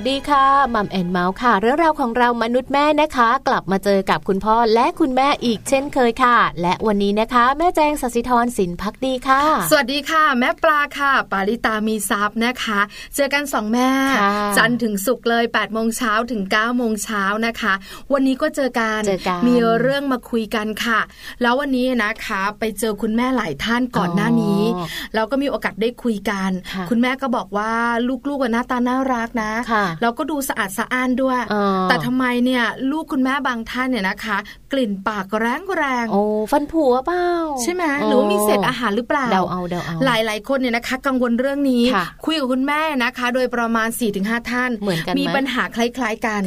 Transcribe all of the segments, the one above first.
วัสดีค่ะมัมแอนเมาส์ค่ะ เรื่องราวของเรามนุษย์แม่นะคะ กลับมาเจอกับคุณพ่อและคุณแม่อีกเช่นเคยค่ะ และวันนี้นะคะ แม่แจงสศิธรสินพักดีค่ะ สวัสดีค่ะ แม่ปลาค่ะ ปาริตามีซับนะคะ เจอกันสองแม่ จันถึงสุกเลย8ปดโมงเช้าถึง9ก้าโมงเช้านะคะ วันนี้ก็เจอกันเจอกันมีเรื่องมาคุยกันค่ะ แล้ววันนี้นะคะ ไปเจอคุณแม่หลายท่านก่อนหน้านี้แล้วก็มีโอกาสได้คุยกัน คุณแม่ก็บอกว่าลูกๆหน้าตาน่ารักนะแล้วก็ดูสะอาดสะอ้านด้วย แต่ทำไมเนี่ยลูกคุณแม่บางท่านเนี่ยนะคะ กลิ่นปากแรงแรงโอ้ฟันผุเปล่าใช่ไหมหรือมีเศษอาหารหรือเปล่าเดาเอาเดาเอาหลายหลายคนเนี่ยนะคะ กังวลเรื่องนี้ คุยกับคุณแม่นะคะ โดยประมาณ4ี่ถึงห้าท่านเหมือนกันมีปัญหาคล้าย ๆกัน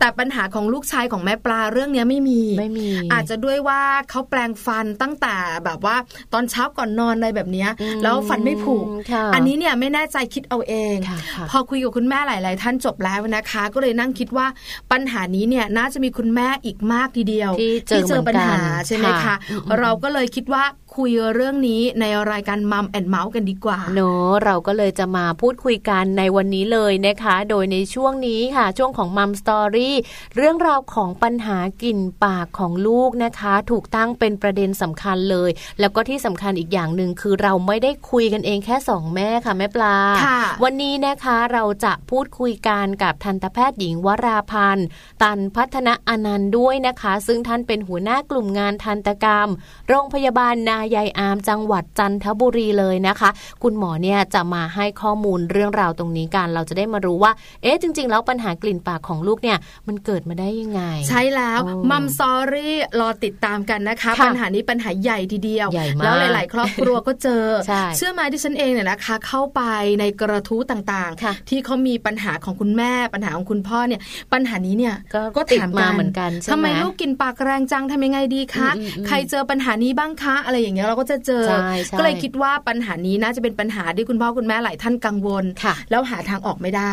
แต่ปัญหาของลูกชายของแม่ปลาเรื่องนี้ไม่มีไม่มี อาจจะด้วยว่าเขาแปลงฟันตั้งแต่แบบว่าตอนเช้าก่อนนอนอะไรแบบนี้แล้วฟันไม่ผุอันนี้เนี่ยไม่แน่ใจคิดเอาเอง พอคุยกับคุณแม่หลาย ๆ ท่านจบแล้วนะคะ ก็เลยนั่งคิดว่าปัญหานี้เนี่ยน่าจะมีคุณแม่อีกมากทีเดียว ที่เจอปัญหาใช่ไหมคะเราก็เลยคิดว่า คุยเรื่องนี้ในรายการ Mum and Mouth กันดีกว่าเนอะเราก็เลยจะมาพูดคุยกันในวันนี้เลยนะคะ โดยในช่วงนี้ค่ะ ช่วงของ Mum Storyเรื่องราวของปัญหากลิ่นปากของลูกนะคะ ถูกตั้งเป็นประเด็นสำคัญเลย แล้วก็ที่สำคัญอีกอย่างหนึ่งคือเราไม่ได้คุยกันเองแค่สองแม่ค่ะแม่ปลาวันนี้นะคะเราจะพูดคุยกันกับทันตแพทย์หญิงวราพันธ์ตันพัฒนาอนันต์ด้วยนะคะ ซึ่งท่านเป็นหัวหน้ากลุ่มงานทันตกรรม โรงพยาบาลนายายอามจังหวัดจันทบุรีเลยนะคะ คุณหมอเนี่ยจะมาให้ข้อมูลเรื่องราวตรงนี้กันเราจะได้มารู้ว่า เอ๊ะจริง ๆ แล้วปัญหากลิ่นปากของลูกเนี่ยมันเกิดมาได้ยังไง ใช่แล้วมัมซอรี่รอติดตามกันนะคะ ปัญหานี้ปัญหาใหญ่ทีเดียว แล้วหลาย ๆ ครอบครัวก็เจอ เชื่อไหมที่ฉันเองเนี่ยนะคะ เข้าไปในกระทู้ต่างๆ ที่เขามีปัญหาของคุณแม่ ปัญหาของคุณพ่อเนี่ยปัญหานี้เนี่ยก็ติดมาเหมือนกันใช่ไหมทำไมลูกกินปากแรงจังทำยังไงดีคะใครเจอปัญหานี้บ้างคะอะไรอย่างเงี้ยเราก็จะเจอ ก็เลยคิดว่าปัญหานี้น่าจะเป็นปัญหาที่คุณพ่อคุณแม่หลายท่านกังวล แล้วหาทางออกไม่ได้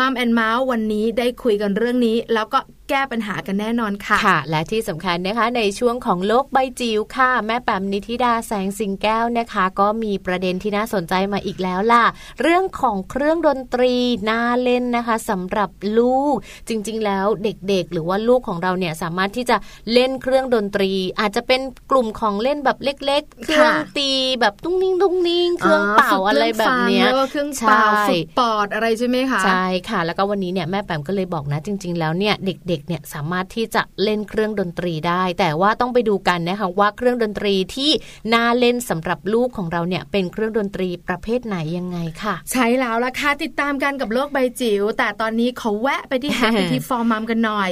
มามแอนเมาส์วันนี้ได้คุยกันเรื่องนี้ แล้วก็แก้ปัญหากันแน่นอนค่ะค่ะ และที่สำคัญนะคะในช่วงของโลกใบจิ๋วค่ะ แม่แปมนิธิดาแสงสิงแก้วนะคะ ก็มีประเด็นที่น่าสนใจมาอีกแล้วล่ะ เรื่องของเครื่องดนตรีน่าเล่นนะคะสำหรับลูกจริง ๆ แล้วเด็กๆ หรือว่าลูกของเราเนี่ยสามารถที่จะเล่นเครื่องดนตรี อาจจะเป็นกลุ่มของเล่นแบบเล็กๆ เครื่องตีแบบตุ้งนิ่งตุ้งนิ่งเครื่องเป่าอะไรแบบเนี้ยเครื่องเป่าฝึกปอดอะไรใช่ไหมคะใช่ค่ะ แล้วก็วันนี้เนี่ยแม่แปมก็เลยบอกนะ จริง ๆ แล้วเนี่ยเด็กๆเนี่ยสามารถที่จะเล่นเครื่องดนตรีได้ แต่ว่าต้องไปดูกันนะคะว่าเครื่องดนตรีที่น่าเล่นสำหรับลูกของเราเนี่ยเป็นเครื่องดนตรีประเภทไหนยังไงค่ะ ใช่แล้วล่ะค่ะติดตามกันกับโลกใบจิ๋วแต่ตอนนี้เขาแวะไปที่ Happy t ฟอร์มัมกันหน่อย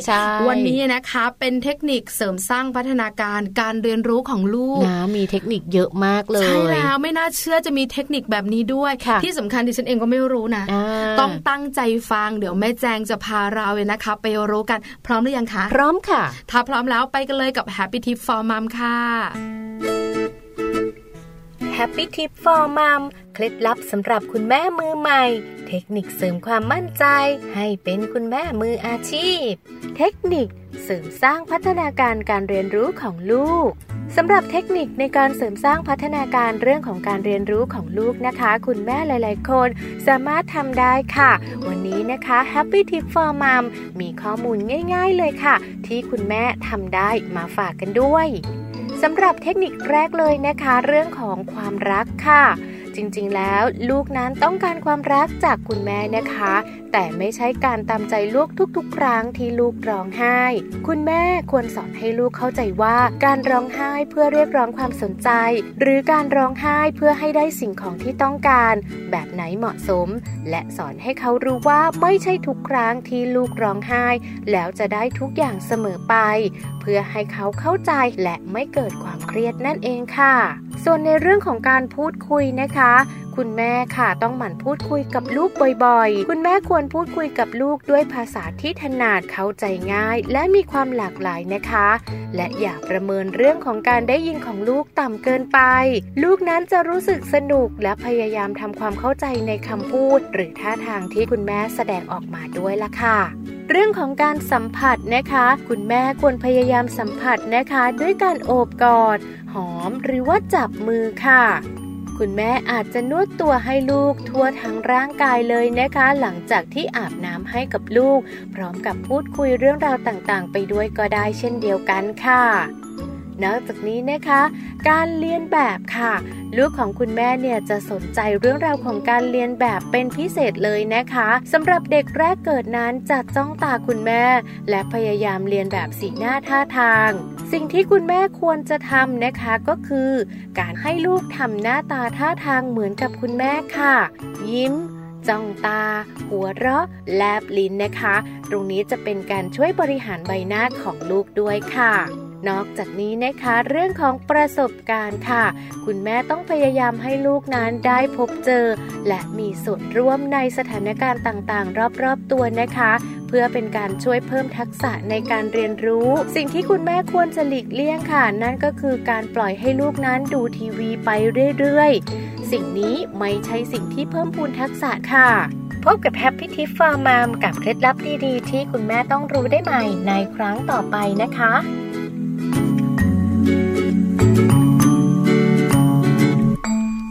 วันนี้นะคะเป็นเทคนิคเสริมสร้างพัฒนาการการเรียนรู้ของลูกนะมีเทคนิคเยอะมากเลย ใช่แล้วไม่น่าเชื่อจะมีเทคนิคแบบนี้ด้วย ที่สำคัญดิฉันเองก็ไม่รู้นะ ต้องตั้งใจฟัง เดี๋ยวแม่แจงจะพาเราเลยนะคะ ไปรู้กันพร้อมหรือยังคะพร้อมค่ะ ถ้าพร้อมแล้วไปกันเลยกับ Happy Tip for Mom ค่ะ Happy Tip for Mom เคล็ดลับสำหรับคุณแม่มือใหม่ เทคนิคเสริมความมั่นใจ ให้เป็นคุณแม่มืออาชีพ เทคนิคเสริมสร้างพัฒนาการการเรียนรู้ของลูก สำหรับเทคนิคในการเสริมสร้างพัฒนาการเรื่องของการเรียนรู้ของลูกนะคะ คุณแม่หลาย ๆ คนสามารถทำได้ค่ะ วันนี้นะคะ Happy Tip for Mom มีข้อมูลง่าย ๆ เลยค่ะ ที่คุณแม่ทำได้มาฝากกันด้วยสำหรับเทคนิคแรกเลยนะคะ เรื่องของความรักค่ะ จริงๆแล้วลูกนั้นต้องการความรักจากคุณแม่นะคะแต่ไม่ใช่การตามใจลูกทุกๆ ครั้งที่ลูกร้องไห้ คุณแม่ควรสอนให้ลูกเข้าใจว่าการร้องไห้เพื่อเรียกร้องความสนใจ หรือการร้องไห้เพื่อให้ได้สิ่งของที่ต้องการ แบบไหนเหมาะสม และสอนให้เขารู้ว่าไม่ใช่ทุกครั้งที่ลูกร้องไห้ แล้วจะได้ทุกอย่างเสมอไป เพื่อให้เขาเข้าใจและไม่เกิดความเครียดนั่นเองค่ะ ส่วนในเรื่องของการพูดคุยนะคะ คุณแม่ค่ะต้องหมั่นพูดคุยกับลูกบ่อยๆ คุณแม่ควรพูดคุยกับลูกด้วยภาษาที่ถนัดเข้าใจง่าย และมีความหลากหลายนะคะ และอย่าประเมินเรื่องของการได้ยินของลูกต่ำเกินไป ลูกนั้นจะรู้สึกสนุกและพยายามทำความเข้าใจในคำพูด หรือท่าทางที่คุณแม่แสดงออกมาด้วยล่ะค่ะเรื่องของการสัมผัสนะคะ คุณแม่ควรพยายามสัมผัสนะคะ ด้วยการโอบกอด หอมหรือว่าจับมือค่ะ คุณแม่อาจจะนวดตัวให้ลูกทั่วทั้งร่างกายเลยนะคะ หลังจากที่อาบน้ำให้กับลูก พร้อมกับพูดคุยเรื่องราวต่างๆ ไปด้วยก็ได้เช่นเดียวกันค่ะ นอกจากนี้นะคะ การเรียนแบบค่ะ ลูกของคุณแม่เนี่ยจะสนใจเรื่องราวของการเรียนแบบเป็นพิเศษเลยนะคะสำหรับเด็กแรกเกิดนั้นจะจ้องตาคุณแม่ และพยายามเรียนแบบสีหน้าท่าทาง สิ่งที่คุณแม่ควรจะทำนะคะก็คือ การให้ลูกทำหน้าตาท่าทางเหมือนกับคุณแม่ค่ะ ยิ้มจ้องตา หัวเราะ แลบลิ้นนะคะ ตรงนี้จะเป็นการช่วยบริหารใบหน้าของลูกด้วยค่ะ นอกจากนี้นะคะเรื่องของประสบการณ์ค่ะ คุณแม่ต้องพยายามให้ลูกนั้นได้พบเจอ และมีส่วนร่วมในสถานการณ์ต่างๆ รอบๆตัวนะคะ เพื่อเป็นการช่วยเพิ่มทักษะในการเรียนรู้ สิ่งที่คุณแม่ควรจะหลีกเลี่ยงค่ะ นั่นก็คือการปล่อยให้ลูกนั้นดูทีวีไปเรื่อยๆ สิ่งนี้ไม่ใช่สิ่งที่เพิ่มพูนทักษะค่ะพบกับ Happy Tip for Mom กับเคล็ดลับดีๆ ที่คุณแม่ต้องรู้ได้ใหม่ในครั้งต่อไปนะคะ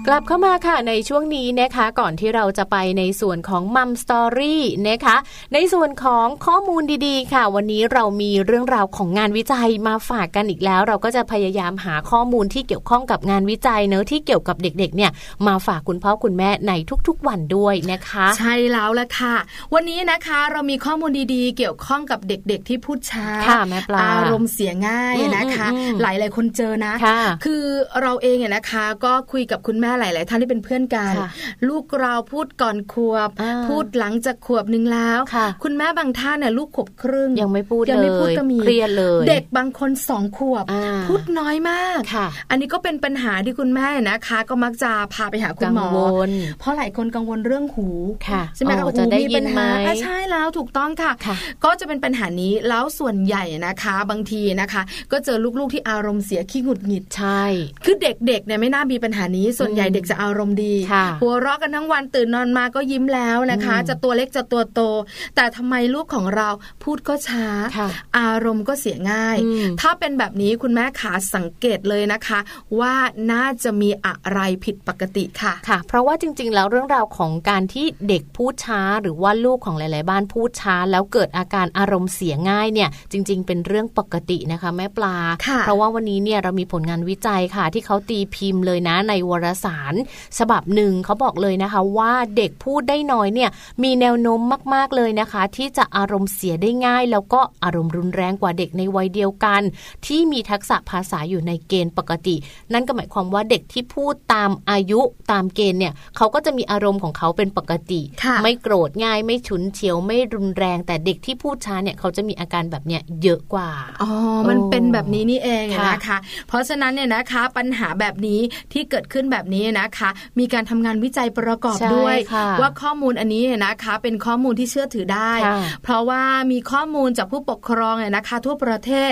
กลับเข้ามาค่ะในช่วงนี้นะคะ ก่อนที่เราจะไปในส่วนของมัมสตอรี่นะคะ ในส่วนของข้อมูลดีๆ ค่ะ วันนี้เรามีเรื่องราวของงานวิจัยมาฝากกันอีกแล้ว เราก็จะพยายามหาข้อมูลที่เกี่ยวข้องกับงานวิจัยเนอะที่เกี่ยวกับเด็กๆ เนี่ย มาฝากคุณพ่อคุณแม่ในทุกๆ วันด้วยนะคะ ใช่แล้วละค่ะ วันนี้นะคะเรามีข้อมูลดีๆ เกี่ยวข้องกับเด็กๆ ที่พูดช้าค่ะแม่ปลาอารมณ์เสียง่ายนะคะ หลายๆคนเจอนะ คือเราเองเนี่ยนะคะ ก็คุยกับคุณแม่หลาย ๆ ท่านที่เป็นเพื่อนกันลูกเราพูดก่อนขวบ พูดหลังจากขวบหนึ่งแล้ว คุณแม่บางท่านเนี่ยลูกขวบครึ่งยังไม่พูดยังไม่พูดก็มีเครียดเลย เด็กบางคนสองขวบ พูดน้อยมากอันนี้ก็เป็นปัญหาที่คุณแม่นะคะ ก็มักจะพาไปหาคุณหมอเพราะหลายคนกังวลเรื่องหูใช่ไหมคะจะได้ยินไหมใช่แล้วถูกต้องค่ะ ก็จะเป็นปัญหานี้แล้วส่วนใหญ่นะคะ บางทีนะคะ ก็เจอลูก ๆ ที่อารมณ์เสียขี้หงุดหงิดใช่ คือเด็ก ๆ เนี่ยไม่น่ามีปัญหานี้ส่วนใหญ่เด็กจะอารมณ์ดี หัวเราะกันทั้งวันตื่นนอนมาก็ยิ้มแล้วนะคะ จะตัวเล็กจะตัวโต แต่ทำไมลูกของเราพูดก็ช้า อารมณ์ก็เสียง่าย ถ้าเป็นแบบนี้คุณแม่ขาสังเกตเลยนะคะ ว่าน่าจะมีอะไรผิดปกติค่ะค่ะ เพราะว่าจริง ๆ แล้วเรื่องราวของการที่เด็กพูดช้า หรือว่าลูกของหลาย ๆ บ้านพูดช้า แล้วเกิดอาการอารมณ์เสียง่ายเนี่ยจริง ๆ เป็นเรื่องปกตินะคะแม่ปลา เพราะว่าวันนี้เนี่ยเรามีผลงานวิจัยค่ะ ที่เขาตีพิมพ์เลยนะในวารสารฉบับหนึ่งเขาบอกเลยนะคะว่าเด็กพูดได้น้อยเนี่ยมีแนวโน้มมาก ๆเลยนะคะ ที่จะอารมณ์เสียได้ง่าย แล้วก็อารมณ์รุนแรงกว่าเด็กในวัยเดียวกัน ที่มีทักษะภาษาอยู่ในเกณฑ์ปกติ นั่นก็หมายความว่าเด็กที่พูดตามอายุตามเกณฑ์เนี่ยเขาก็จะมีอารมณ์ของเขาเป็นปกติ ไม่โกรธง่ายไม่ฉุนเฉียวไม่รุนแรง แต่เด็กที่พูดช้าเนี่ยเขาจะมีอาการแบบเนี้ยเยอะกว่าอ๋อมันเป็นแบบนี้นี่เองนะคะ เพราะฉะนั้นเนี่ยนะคะปัญหาแบบนี้ที่เกิดขึ้นแบบนี้นะคะ มีการทำงานวิจัยประกอบด้วย ว่าข้อมูลอันนี้นะคะ เป็นข้อมูลที่เชื่อถือได้ เพราะว่ามีข้อมูลจากผู้ปกครองเนี่ยนะคะ ทั่วประเทศ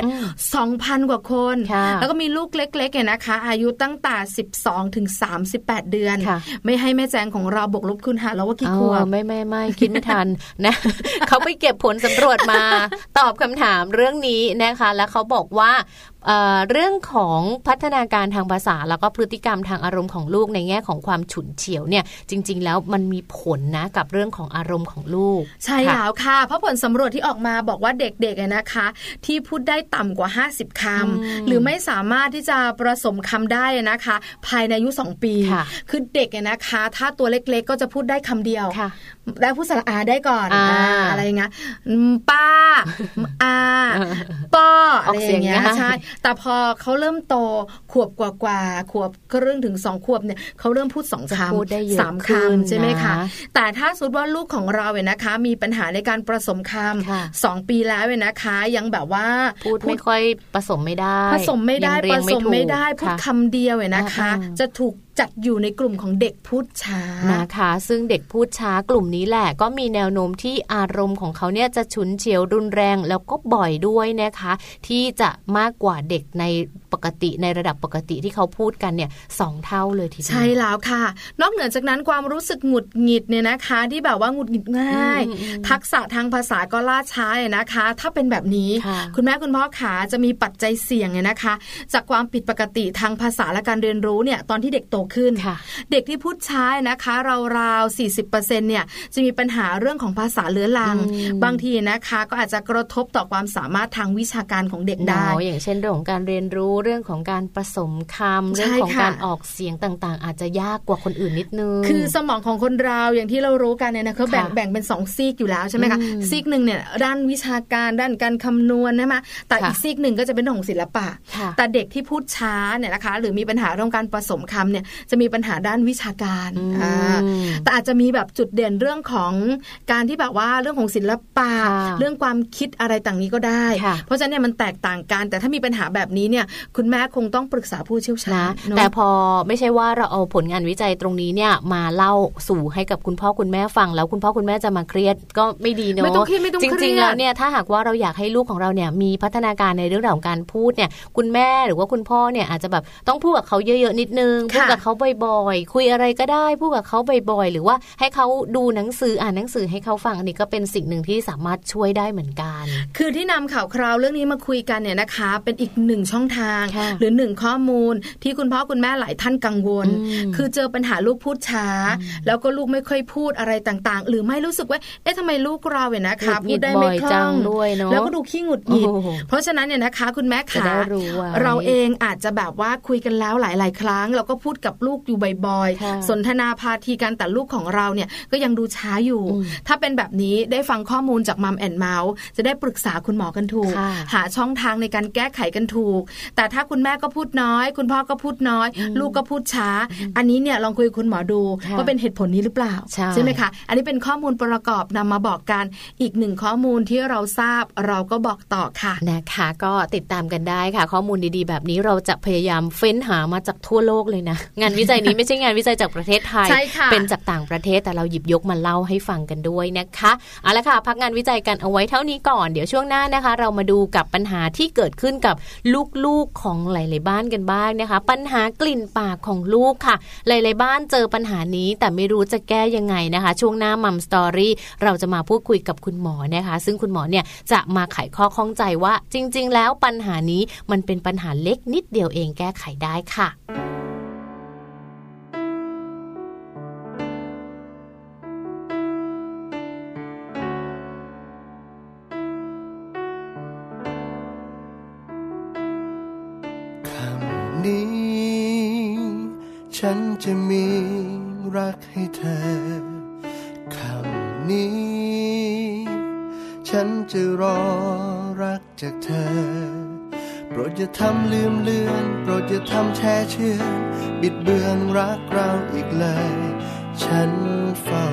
2,000 กว่าคน แล้วก็มีลูกเล็กๆเนี่ยนะคะ อายุตั้งแต่ 12ถึง38 เดือน ไม่ให้แม่แจงของเราบวกลบคูณหารแล้วว่ากี่ขวบไม่ไม่ไม่คิดไม่ทันนะเขาไปเก็บผลสำรวจมาตอบคำถามเรื่องนี้นะคะ แล้วเขาบอกว่า เรื่องของพัฒนาการทางภาษา แล้วก็พฤติกรรมทางอารมณ์ของลูกในแง่ของความฉุนเฉียวเนี่ยจริง ๆ แล้วมันมีผลนะกับเรื่องของอารมณ์ของลูก ใช่แล้วค่ะ เพราะผลสำรวจที่ออกมาบอกว่าเด็กๆนะคะ ที่พูดได้ต่ำกว่า 50คำหรือไม่สามารถที่จะประสมคำได้นะคะ ภายในอายุ 2 ปี คือเด็กนะคะ ถ้าตัวเล็กๆ ก็จะพูดได้คำเดียวได้พูดสระอาได้ก่อนออะไรเงี้ยป้าอาป้ออะไรอย่างเงี้ยใช่แต่พอเขาเริ่มโตขวบกว่าๆขวบครึ่งถึงสองขวบเนี่ยเขาเริ่มพูดสองคำสามคำใช่ไหมคะแต่ถ้าสมมติว่าลูกของเราเนี่ยนะคะ มีปัญหาในการผสมคำสองปีแล้วเนี่ยนะคะ ยังแบบว่าพูดไม่ค่อยผสมไม่ได้ผสมไม่ได้ผสมไม่ได้พูดคำเดียวเนี่ยนะคะ จะถูก จัดอยู่ในกลุ่มของเด็กพูดช้านะคะ ซึ่งเด็กพูดช้ากลุ่มนี้แหละก็มีแนวโน้มที่อารมณ์ของเขาเนี่ยจะฉุนเฉียวรุนแรงแล้วก็บ่อยด้วยนะคะ ที่จะมากกว่าเด็กในปกติในระดับปกติที่เขาพูดกันเนี่ยสองเท่าเลยทีเดียวใช่แล้วค่ะ นอกเหนือจากนั้นความรู้สึกหงุดหงิดเนี่ยนะคะ ที่แบบว่าหงุดหงิดง่าย ทักษะทางภาษาก็ล่าช้านะคะ ถ้าเป็นแบบนี้ คุณแม่คุณพ่อขาจะมีปัจจัยเสี่ยงเนี่ยนะคะ จากความผิดปกติทางภาษาและการเรียนรู้เนี่ยตอนที่เด็กโตขึ้น เด็กที่พูดช้านะคะ ราวๆ40%เนี่ยจะมีปัญหาเรื่องของภาษาเลื้อรัง บางทีนะคะ ก็อาจจะกระทบต่อความสามารถทางวิชาการของเด็กได้ อย่างเช่นเรื่องของการเรียนรู้เรื่องของการผสมคำเรื่องของการออกเสียงต่างๆ อาจจะยากกว่าคนอื่นนิดนึง คือสมองของคนเราอย่างที่เรารู้กันเนี่ยนะเขาแบ่งแบ่งเป็น2ซีกอยู่แล้วใช่ไหมคะซีกหนึ่งเนี่ยด้านวิชาการด้านการคำนวณนะมะแต่อีกซีกหนึ่งก็จะเป็นของศิลปะ แต่เด็กที่พูดช้าเนี่ยนะคะ หรือมีปัญหาเรื่องการผสมคำเนี่ยจะมีปัญหาด้านวิชาการแต่อาจจะมีแบบจุดเด่นเรื่องของการที่แบบว่าเรื่องของศิลปะเรื่องความคิดอะไรต่างนี้ก็ได้ เพราะฉะนั้นเนี่ยมันแตกต่างกัน แต่ถ้ามีปัญหาแบบนี้เนี่ยคุณแม่คงต้องปรึกษาผู้เชี่ยวชาญแต่พอไม่ใช่ว่าเราเอาผลงานวิจัยตรงนี้เนี่ยมาเล่าสู่ให้กับคุณพ่อคุณแม่ฟัง แล้วคุณพ่อคุณแม่จะมาเครียดก็ไม่ดีเนาะไม่ต้องคิดไม่ต้องจริงๆแล้วเนี่ยถ้าหากว่าเราอยากให้ลูกของเราเนี่ยมีพัฒนาการในเรื่องของการพูดเนี่ยคุณแม่หรือว่าคุณพ่อเนี่ยอาจจะแบบต้องพูดกับเขาเยอะๆนิดนึงพูดกับเขาบ่อยๆ คุยอะไรก็ได้พูดกับเขาบ่อยๆ หรือว่าให้เขาดูหนังสืออ่านหนังสือให้เขาฟังอันนี้ก็เป็นสิ่งหนึ่งที่สามารถช่วยได้เหมือนกัน คือที่นำข่าวคราวเรื่องนี้มาคุยกันเนี่ยนะคะ เป็นอีกหนึ่งช่องทาง หรือหนึ่งข้อมูลที่คุณพ่อคุณแม่หลายท่านกังวล คือเจอปัญหาลูกพูดช้า แล้วก็ลูกไม่ค่อยพูดอะไรต่างๆ หรือไม่รู้สึกว่าเอ๊ะทำไมลูกเราเนี่ยนะคะพูดได้ไม่คล่องแล้วก็ดูขี้หงุดหงิดเพราะฉะนั้นเนี่ยนะคะ คุณแม่ขาเราเองอาจจะแบบว่าคุยกันแล้วหลาย ๆ ครั้ง เราก็พูดกับลูกอยู่บ่อยๆ สนทนาพาทีกันแต่ลูกของเราเนี่ยก็ยังดูช้าอยู่ ถ้าเป็นแบบนี้ได้ฟังข้อมูลจากมัมแอนเมาส์จะได้ปรึกษาคุณหมอกันถูก หาช่องทางในการแก้ไขกันถูก แต่ถ้าคุณแม่ก็พูดน้อย คุณพ่อก็พูดน้อย ลูกก็พูดช้า อันนี้เนี่ยลองคุยคุณหมอดูว่าเป็นเหตุผลนี้หรือเปล่าใช่ไหมคะอันนี้เป็นข้อมูลประกอบนำมาบอกกันอีกหนึ่งข้อมูลที่เราทราบเราก็บอกต่อค่ะนะคะ ก็ติดตามกันได้ค่ะ ข้อมูลดีๆ แบบนี้เราจะพยายามเฟ้นหามาจากทั่วโลกเลยนะงานวิจัยนี้ไม่ใช่งานวิจัยจากประเทศไทย เป็นจากต่างประเทศแต่เราหยิบยกมาเล่าให้ฟังกันด้วยนะคะเอาละค่ะพักงานวิจัยกันเอาไว้เท่านี้ก่อนเดี๋ยวช่วงหน้านะคะ เรามาดูกับปัญหาที่เกิดขึ้นกับลูกๆของหลาย ๆ บ้านกันบ้างนะคะ ปัญหากลิ่นปากของลูกค่ะ หลาย ๆ บ้านเจอปัญหานี้ แต่ไม่รู้จะแก้ยังไงนะคะ ช่วงหน้ามัมสตอรี่เราจะมาพูดคุยกับคุณหมอนะคะ ซึ่งคุณหมอเนี่ยจะมาไขข้อข้องใจว่าจริง ๆ แล้วปัญหานี้มันเป็นปัญหาเล็กนิดเดียวเองแก้ไขได้ค่ะ จากเธอ โปรดอย่าทำลืมเลือน โปรดอย่าทำแช่เชื่อ บิดเบือนรักเราอีกเลย ฉันเฝ้า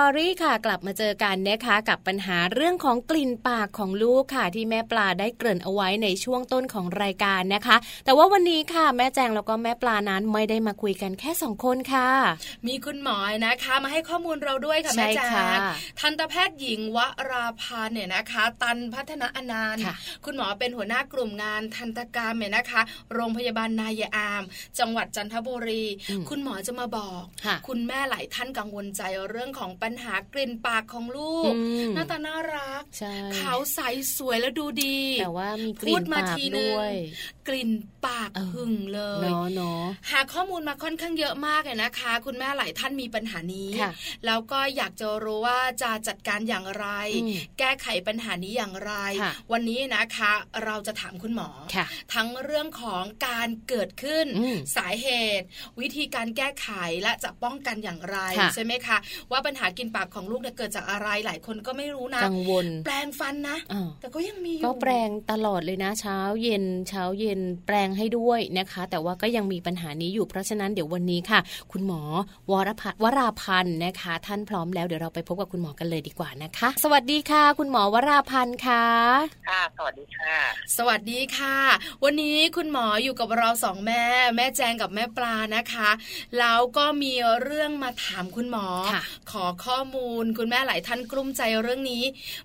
อรี่ค่ะกลับมาเจอกันนะคะกับปัญหาเรื่องของกลิ่นปากของลูกค่ะ ที่แม่ปลาได้เกริ่นเอาไว้ในช่วงต้นของรายการนะคะ แต่ว่าวันนี้ค่ะแม่แจงแล้วก็แม่ปลานั้นไม่ได้มาคุยกันแค่สองคนค่ะ มีคุณหมอนะคะ มาให้ข้อมูลเราด้วยค่ะแม่แจงทันตแพทย์หญิงวราพาเนี่ยนะคะ ตันพัฒนาอนันต์คุณหมอเป็นหัวหน้ากลุ่มงานทันตกรรมเนี่ยนะคะ โรงพยาบาลนายอาม จังหวัดจันทบุรี คุณหมอจะมาบอก คุณแม่หลายท่านกังวลใจเรื่องของปัญหากลิ่นปากของลูก หน้าตาน่ารักขาวใสสวยแล้วดูดี แต่ว่ามีกลิ่นปากด้วยกลิ่นปากหึงเลยเนาะเนาะหาข้อมูลมาค่อนข้างเยอะมากเลยนะคะ คุณแม่หลายท่านมีปัญหานี้ แล้วก็อยากจะรู้ว่าจะจัดการอย่างไร แก้ไขปัญหานี้อย่างไร วันนี้นะคะ เราจะถามคุณหมอ ทั้งเรื่องของการเกิดขึ้นสาเหตุ วิธีการแก้ไขและจะป้องกันอย่างไรใช่ไหมคะ ว่าปัญหากินปากของลูกเกิดจากอะไรหลายคนก็ไม่รู้นะกังวล แปลงฟันนะแต่ก็ยังมีก็แปลงตลอดเลยนะ เช้าเย็นเช้าเย็นแปลงให้ด้วยนะคะ แต่ว่าก็ยังมีปัญหานี้อยู่เพราะฉะนั้นเดี๋ยววันนี้ค่ะ คุณหมอวรพัฒวราพันธ์นะคะ ท่านพร้อมแล้วเดี๋ยวเราไปพบกับคุณหมอกันเลยดีกว่านะคะ สวัสดีค่ะ คุณหมอวราพันธ์ค่ะค่ะสวัสดีค่ะ สวัสดีค่ะ วันนี้คุณหมออยู่กับเราสองแม่ แม่แจงกับแม่ปลานะคะ แล้วก็มีเรื่องมาถามคุณหมอ ขอข้ข้อมูล คุณแม่หลายท่านกลุ้มใจเรื่องนี้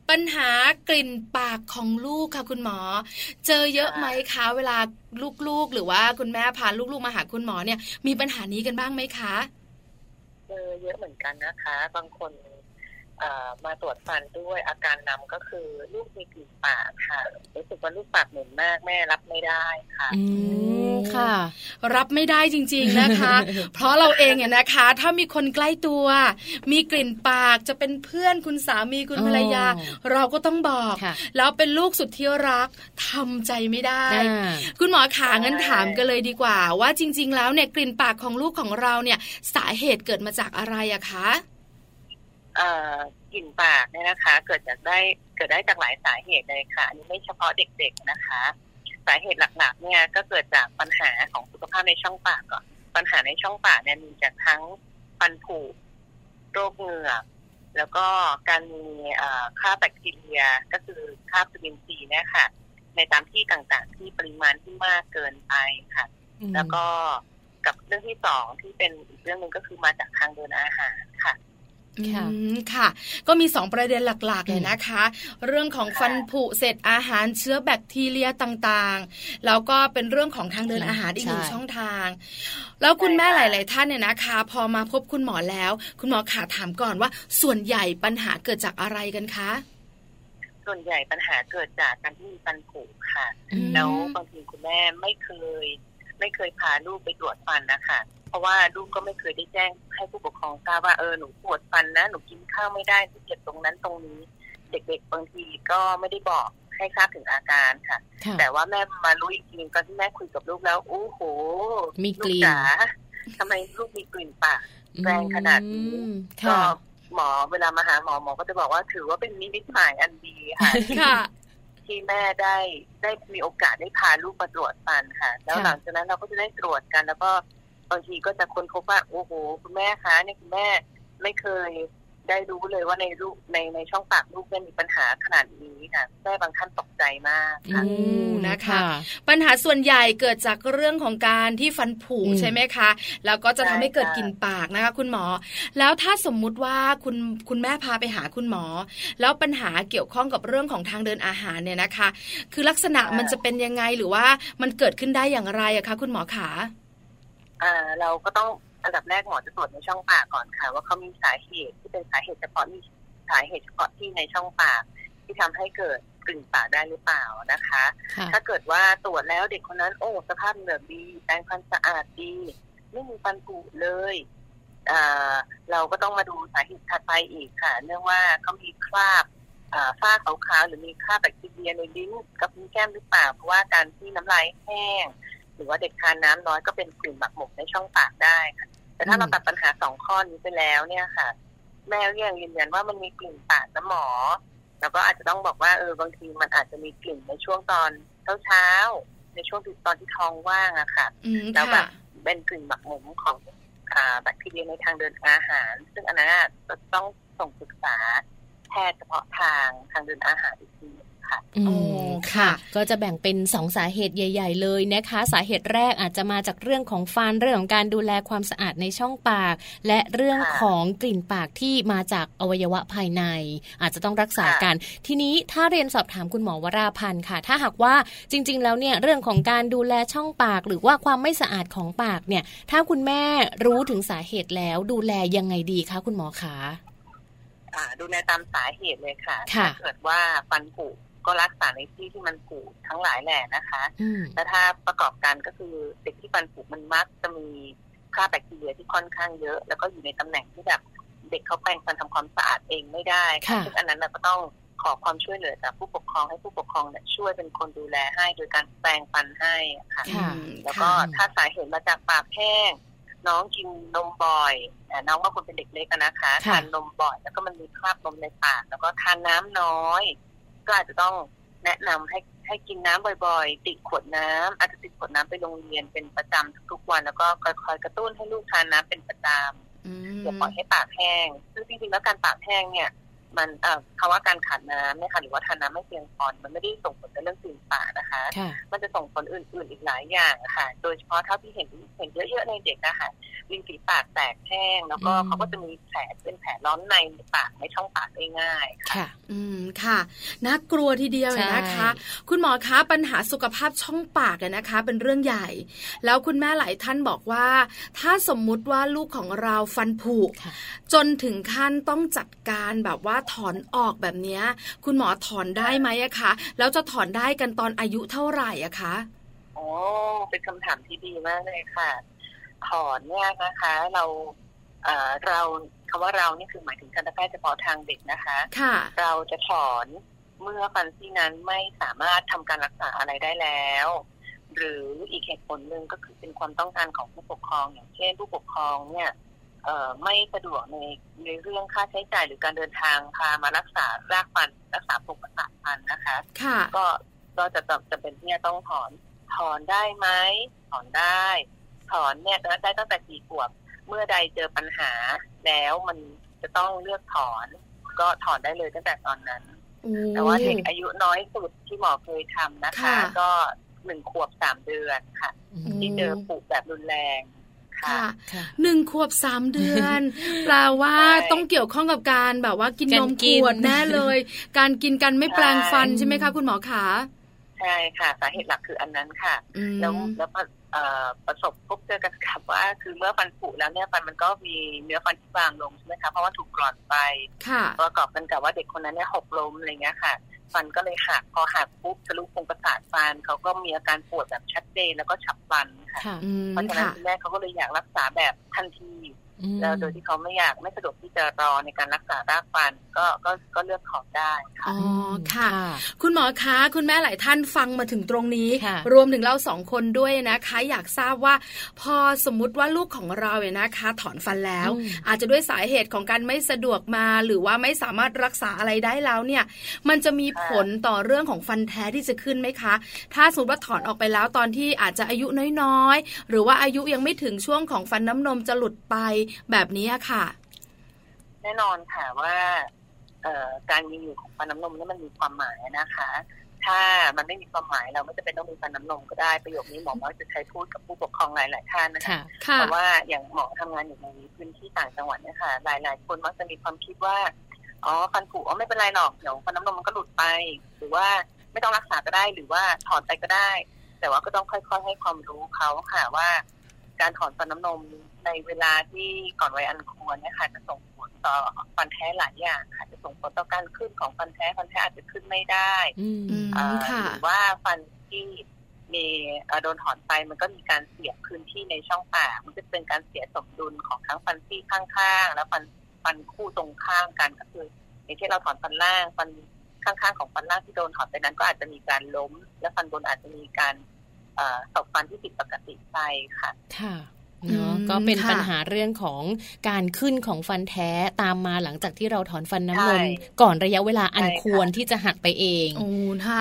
ปัญหากลิ่นปากของลูกค่ะคุณหมอ เจอเยอะไหมคะเวลาลูกๆ หรือว่าคุณแม่พาลูกๆมาหาคุณหมอเนี่ยมีปัญหานี้กันบ้างไหมคะเจอเยอะเหมือนกันนะคะ บางคน มาตรวจฟันด้วยอาการนำก็คือลูกมีกลิ่นปากค่ะรู้สึกว่าลูกปากเหม็นมากแม่รับไม่ได้ค่ะอืมค่ะ รับไม่ได้จริง ๆนะคะ เพราะเราเองเนี่ยนะคะ ถ้ามีคนใกล้ตัว มีกลิ่นปากจะเป็นเพื่อนคุณสามีคุณภรรยา เราก็ต้องบอก แล้วเป็นลูกสุดที่รักทำใจไม่ได้ คุณหมอขางั้นถามกันเลยดีกว่า ว่าจริง ๆ แล้วเนี่ยกลิ่นปากของลูกของเราเนี่ยสาเหตุเกิดมาจากอะไรอะคะ กลิ่นปากเนี่ยนะคะ เกิดจากได้เกิดได้จากหลายสาเหตุเลยค่ะอันนี้ไม่เฉพาะเด็กๆนะคะ สาเหตุหลักๆ เนี่ยก็เกิดจากปัญหาของสุขภาพในช่องปากก่อนปัญหาในช่องปากเนี่ยมีจากทั้งฟันผุโรคเหงือกแล้วก็การมีค่าแบคทีเรียก็คือค่าวิตามินซีเนี่ยค่ะ ในตามที่ต่างๆ ที่ปริมาณที่มากเกินไปค่ะ แล้วก็กับเรื่องที่สองที่เป็นอีกเรื่องหนึ่งก็คือมาจากทางเดินอาหารค่ะ ค่ะค่ะ ก็มีสองประเด็นหลักๆเลยนะคะ เรื่องของฟันผุเศษอาหารเชื้อแบคทีเรียต่างๆ แล้วก็เป็นเรื่องของทางเดินอาหารอีกหนึ่งช่องทาง แล้วคุณแม่หลายๆท่านเนี่ยนะคะ พอมาพบคุณหมอแล้ว คุณหมอขาถามก่อนว่า ส่วนใหญ่ปัญหาเกิดจากอะไรกันคะ ส่วนใหญ่ปัญหาเกิดจากการที่มีฟันผุค่ะ แล้วบางทีคุณแม่ไม่เคย ไม่เคยพาลูกไปตรวจฟันนะคะเพราะว่าลูกก็ไม่เคยได้แจ้งให้ผู้ปกครองทราบว่าเออหนูปวดฟันนะหนูกินข้าวไม่ได้หนูเจ็บตรงนั้นตรงนี้ เด็กๆบางทีก็ไม่ได้บอกให้ทราบถึงอาการค่ะ แต่ว่าแม่มารู้อีกทีตอนที่แม่คุยกับลูกแล้วโอ้โหมีกลิ่นจ๋าทำไมลูกมีกลิ่นปากแรงขนาดนี้ก็หมอเวลามาหาหมอหมอก็จะบอกว่าถือว่าเป็นนิมิตหมายอันดีค่ะ ที่แม่ได้ได้มีโอกาสได้พาลูกมาตรวจฟันค่ะ แล้วหลังจากนั้นเราก็จะได้ตรวจกัน แล้วก็บางทีก็จะคนพบว่าโอ้โห คุณแม่คะเนี่ยคุณแม่ไม่เคย ได้รู้เลยว่าในลูกในในช่องปากลูกเนี่ยมีปัญหาขนาดนี้ค่ะแม่บางท่านตกใจมากค่ะนะคะ ปัญหาส่วนใหญ่เกิดจากเรื่องของการที่ฟันผุใช่ไหมคะ แล้วก็จะทำให้เกิดกลิ่นปากนะคะ คุณหมอ แล้วถ้าสมมุติว่าคุณคุณแม่พาไปหาคุณหมอ แล้วปัญหาเกี่ยวข้องกับเรื่องของทางเดินอาหารเนี่ยนะคะ คือลักษณะมันจะเป็นยังไงหรือว่ามันเกิดขึ้นได้อย่างไรอะคะ คุณหมอขาเราก็ต้อง อันดับแรกหมอจะตรวจในช่องปากก่อนค่ะ ว่าเขามีสาเหตุที่เป็นสาเหตุเฉพาะมีสาเหตุเฉพาะที่ในช่องปาก ที่ทำให้เกิดกลิ่นปากได้หรือเปล่านะคะ ถ้าเกิดว่าตรวจแล้วเด็กคนนั้นโอ้สภาพเหลือดีแปรงฟันสะอาดดีไม่มีฟันผุเลยเราก็ต้องมาดูสาเหตุถัดไปอีกค่ะเนื่องว่าเขามีคราบฝ้าขาวๆหรือมีคราบแบคทีเรียในลิ้นกับนิ้วแก้มหรือเปล่า เพราะว่าการที่น้ำลายแห้งห รือว่าเด็กทานน้ำน้อยก็เป็นกลิ่นหมักหมกในช่องปากได้ค่ะแต่ถ้าเราตัดปัญหาสองข้อนี้ไปแล้วเนี่ยค่ะ แม่ยังยืนยันว่ามันมีกลิ่นปากนะหมอ แล้วก็อาจจะต้องบอกว่าเออบางทีมันอาจจะมีกลิ่นในช่วงตอนเช้าเช้าในช่วงตอนที่ท้องว่างอะค่ะแล้วแบบเป็นกลิ่นหมักหมมของแบคทีเรียในทางเดินอาหาร ซึ่งอันนั้นจะต้องส่งศึกษาแพทย์เฉพาะทางทางเดินอาหารอีกที ค่ะอืมค่ะ ก็จะแบ่งเป็นสองสาเหตุใหญ่ ๆ เลยนะคะ สาเหตุแรกอาจจะมาจากเรื่องของฟันเรื่องของการดูแลความสะอาดในช่องปาก และเรื่องของกลิ่นปากที่มาจากอวัยวะภายใน อาจจะต้องรักษากัน ทีนี้ถ้าเรียนสอบถามคุณหมอวราพันธ์ค่ะ ถ้าหากว่าจริง ๆ แล้วเนี่ยเรื่องของการดูแลช่องปาก หรือว่าความไม่สะอาดของปากเนี่ย ถ้าคุณแม่รู้ถึงสาเหตุแล้วดูแลยังไงดีคะคุณหมอคะดูแลตามสาเหตุเลยค่ะ ถ้าเกิดว่าฟันผุ ก็รักษาในที่ที่มันผุทั้งหลายแหล่นะคะแล้วถ้าประกอบกันก็คือเด็กที่ฟันผุมันมักจะมีค่าแบคทีเรียที่ค่อนข้างเยอะ แล้วก็อยู่ในตำแหน่งที่แบบเด็กเขาแปรงฟันทำความสะอาดเองไม่ได้ค่ะซึ่งอันนั้นเราก็ต้องขอความช่วยเหลือจากผู้ปกครองให้ผู้ปกครองเนี่ยช่วยเป็นคนดูแลให้โดยการแปรงฟันให้ค่ะแล้วก็ถ้าสาเหตุมาจากปากแห้งน้องกินนมบ่อยน้องว่าคุณเป็นเด็กเล็กนะคะทานนมบ่อย แล้วก็มันมีคราบนมในปาก แล้วก็ทานน้ำน้อย ก็อาจจะต้องแนะนำให้ให้กินน้ำบ่อยๆ ติดขวดน้ำอาจจะติดขวดน้ำไปโรงเรียนเป็นประจำทุกวัน แล้วก็คอยกระตุ้นให้ลูกทานน้ำเป็นประจำอย่าปล่อยให้ปากแห้งซึ่งจริงๆแล้วการปากแห้งเนี่ย มันเอ่อคำว่าการขาดน้ำเนี่ยค่ะหรือว่าทานน้ำไม่เพียงพอมันไม่ได้ส่งผลในเรื่องกลิ่นปากนะคะ มันจะส่งผลอื่น ๆ อีกหลายอย่างค่ะ โดยเฉพาะเท่าที่เห็นเห็นเยอะๆในเด็กนะคะริมฝีปากแตกแห้ง แล้วก็เขาก็จะมีแผลเป็นแผลร้อนในในปากในช่องปากได้ง่ายค่ะ อืมค่ะน่ากลัวทีเดียวเลยนะคะ คุณหมอคะปัญหาสุขภาพช่องปากนะคะ เป็นเรื่องใหญ่ แล้วคุณแม่หลายท่านบอกว่า ถ้าสมมุติว่าลูกของเราฟันผุจนถึงขั้นต้องจัดการแบบว่าถอนออกแบบนี้คุณหมอถอนได้ไหมอะคะแล้วจะถอนได้กันตอนอายุเท่าไหร่อะคะโอ้เป็นคำถามที่ดีมากเลยค่ะ ถอนเนี่ยนะคะ เราเอ่อเราคำว่าเรานี่คือหมายถึงทันตแพทย์เฉพาะทางเด็กนะคะค่ะเราจะถอนเมื่อฟันที่นั้นไม่สามารถทำการรักษาอะไรได้แล้ว หรืออีกเหตุผลหนึ่งก็คือเป็นความต้องการของผู้ปกครอง อย่างเช่นผู้ปกครองเนี่ย ไม่สะดวกในในเรื่องค่าใช้จ่ายหรือการเดินทางพามารักษารากฟันรักษาปกประสาทฟันนะคะค่ะก็ก็จะจะเป็นเนี่ยต้องถอนถอนได้ไหมถอนได้ ถอนเนี่ยได้ตั้งแต่กี่ขวบเมื่อใดเจอปัญหาแล้วมันจะต้องเลือกถอน ก็ถอนได้เลยตั้งแต่ตอนนั้น แต่ว่าเด็กอายุน้อยสุดที่หมอเคยทำนะคะ ก็หนึ่งขวบสามเดือนค่ะ ที่เจอปุกแบบรุนแรง ค่ะหนึ่งขวบสามเดือนแปลว่าต้องเกี่ยวข้องกับการแบบว่ากินนมขวดแน่เลย การกินกันไม่แปลงฟันใช่ไหมคะ คุณหมอขาใช่ค่ะ สาเหตุหลักคืออันนั้นค่ะ แล้วแล้ว ประสบพบเจอกันกับว่า คือเมื่อฟันผุแล้วเนี่ยฟันมันก็มีเนื้อฟันที่บางลงใช่ไหมคะเพราะว่าถูกกร่อนไปประกอบกันกับว่าเด็กคนนั้นเนี่ยหกล้มอะไรเงี้ยค่ะ ฟันก็เลยหักพอหักปุ๊บทะลุโครงประสาทฟันเขาก็มีอาการปวดแบบชัดเจนแล้วก็ฉับพลันค่ะเพราะฉะนั้นแม่เขาก็เลยอยากรักษาแบบทันที แล้วโดยที่เขาไม่อยากไม่สะดวกที่จะรอในการรักษารากฟันก็ก็ก็เลือกขอได้ค่ะอ๋อค่ะ คุณหมอคะคุณแม่หลายท่านฟังมาถึงตรงนี้ รวมถึงเราสองคนด้วยนะคะ อยากทราบว่าพอสมมุติว่าลูกของเราเนี่ยนะคะ ถอนฟันแล้ว อาจจะด้วยสาเหตุของการไม่สะดวกมาหรือว่าไม่สามารถรักษาอะไรได้แล้วเนี่ย มันจะมีผลต่อเรื่องของฟันแท้ที่จะขึ้นไหมคะ ถ้าสมมติว่าถอนออกไปแล้วตอนที่อาจจะอายุน้อยๆ หรือว่าอายุยังไม่ถึงช่วงของฟันน้ำนมจะหลุดไปแบบนี้ค่ะ แน่นอนค่ะว่าการมีอยู่ของฟันน้ำนมนี่มันมีความหมายนะคะ ถ้ามันไม่มีความหมายเราไม่จะเป็นต้องมีฟันน้ำนมก็ได้ประโยคนี้หมอมักจะใช้พูดกับผู้ปกครองหลายๆท่านนะคะแต่ว่าอย่างหมอทำงานอยู่ในพื้นที่ต่างจังหวัดเนี่ยค่ะหลายๆคนมักจะมีความคิดว่าอ๋อฟันผุอ๋อไม่เป็นไรหรอกเดี๋ยวฟันน้ำนมมันก็หลุดไป หรือว่าไม่ต้องรักษาก็ได้หรือว่าถอนไปก็ได้ แต่ว่าก็ต้องค่อย ๆ ให้ความรู้เขาค่ะว่า การถอนฟันน้ำนม ในเวลาที่ก่อนวัยอันควรเนี่ยค่ะจะส่งผลต่อฟันแท้หลายอย่างค่ะจะส่งผลต่อการขึ้นของฟันแท้ฟันแท้อาจจะขึ้นไม่ได้หรือว่าฟันที่มีโดนถอนไปมันก็มีการเสียพื้นที่ในช่องปากมันจะเป็นการเสียสมดุลของทั้งฟันที่ข้างๆ แล้วฟันฟันคู่ตรงข้างกันก็คืออย่างเช่นเราถอนฟันล่างฟันข้างๆของฟันล่างที่โดนถอนไปนั้น ก็อาจจะมีการล้ม และฟันบนอาจจะมีการสบฟันที่ผิดปกติไปค่ะค่ะ เนาะก็เป็นปัญหาเรื่องของการขึ้นของฟันแท้ตามมาหลังจากที่เราถอนฟันน้ำนมก่อนระยะเวลาอันควรที่จะหักไปเองโอ้ค่ะ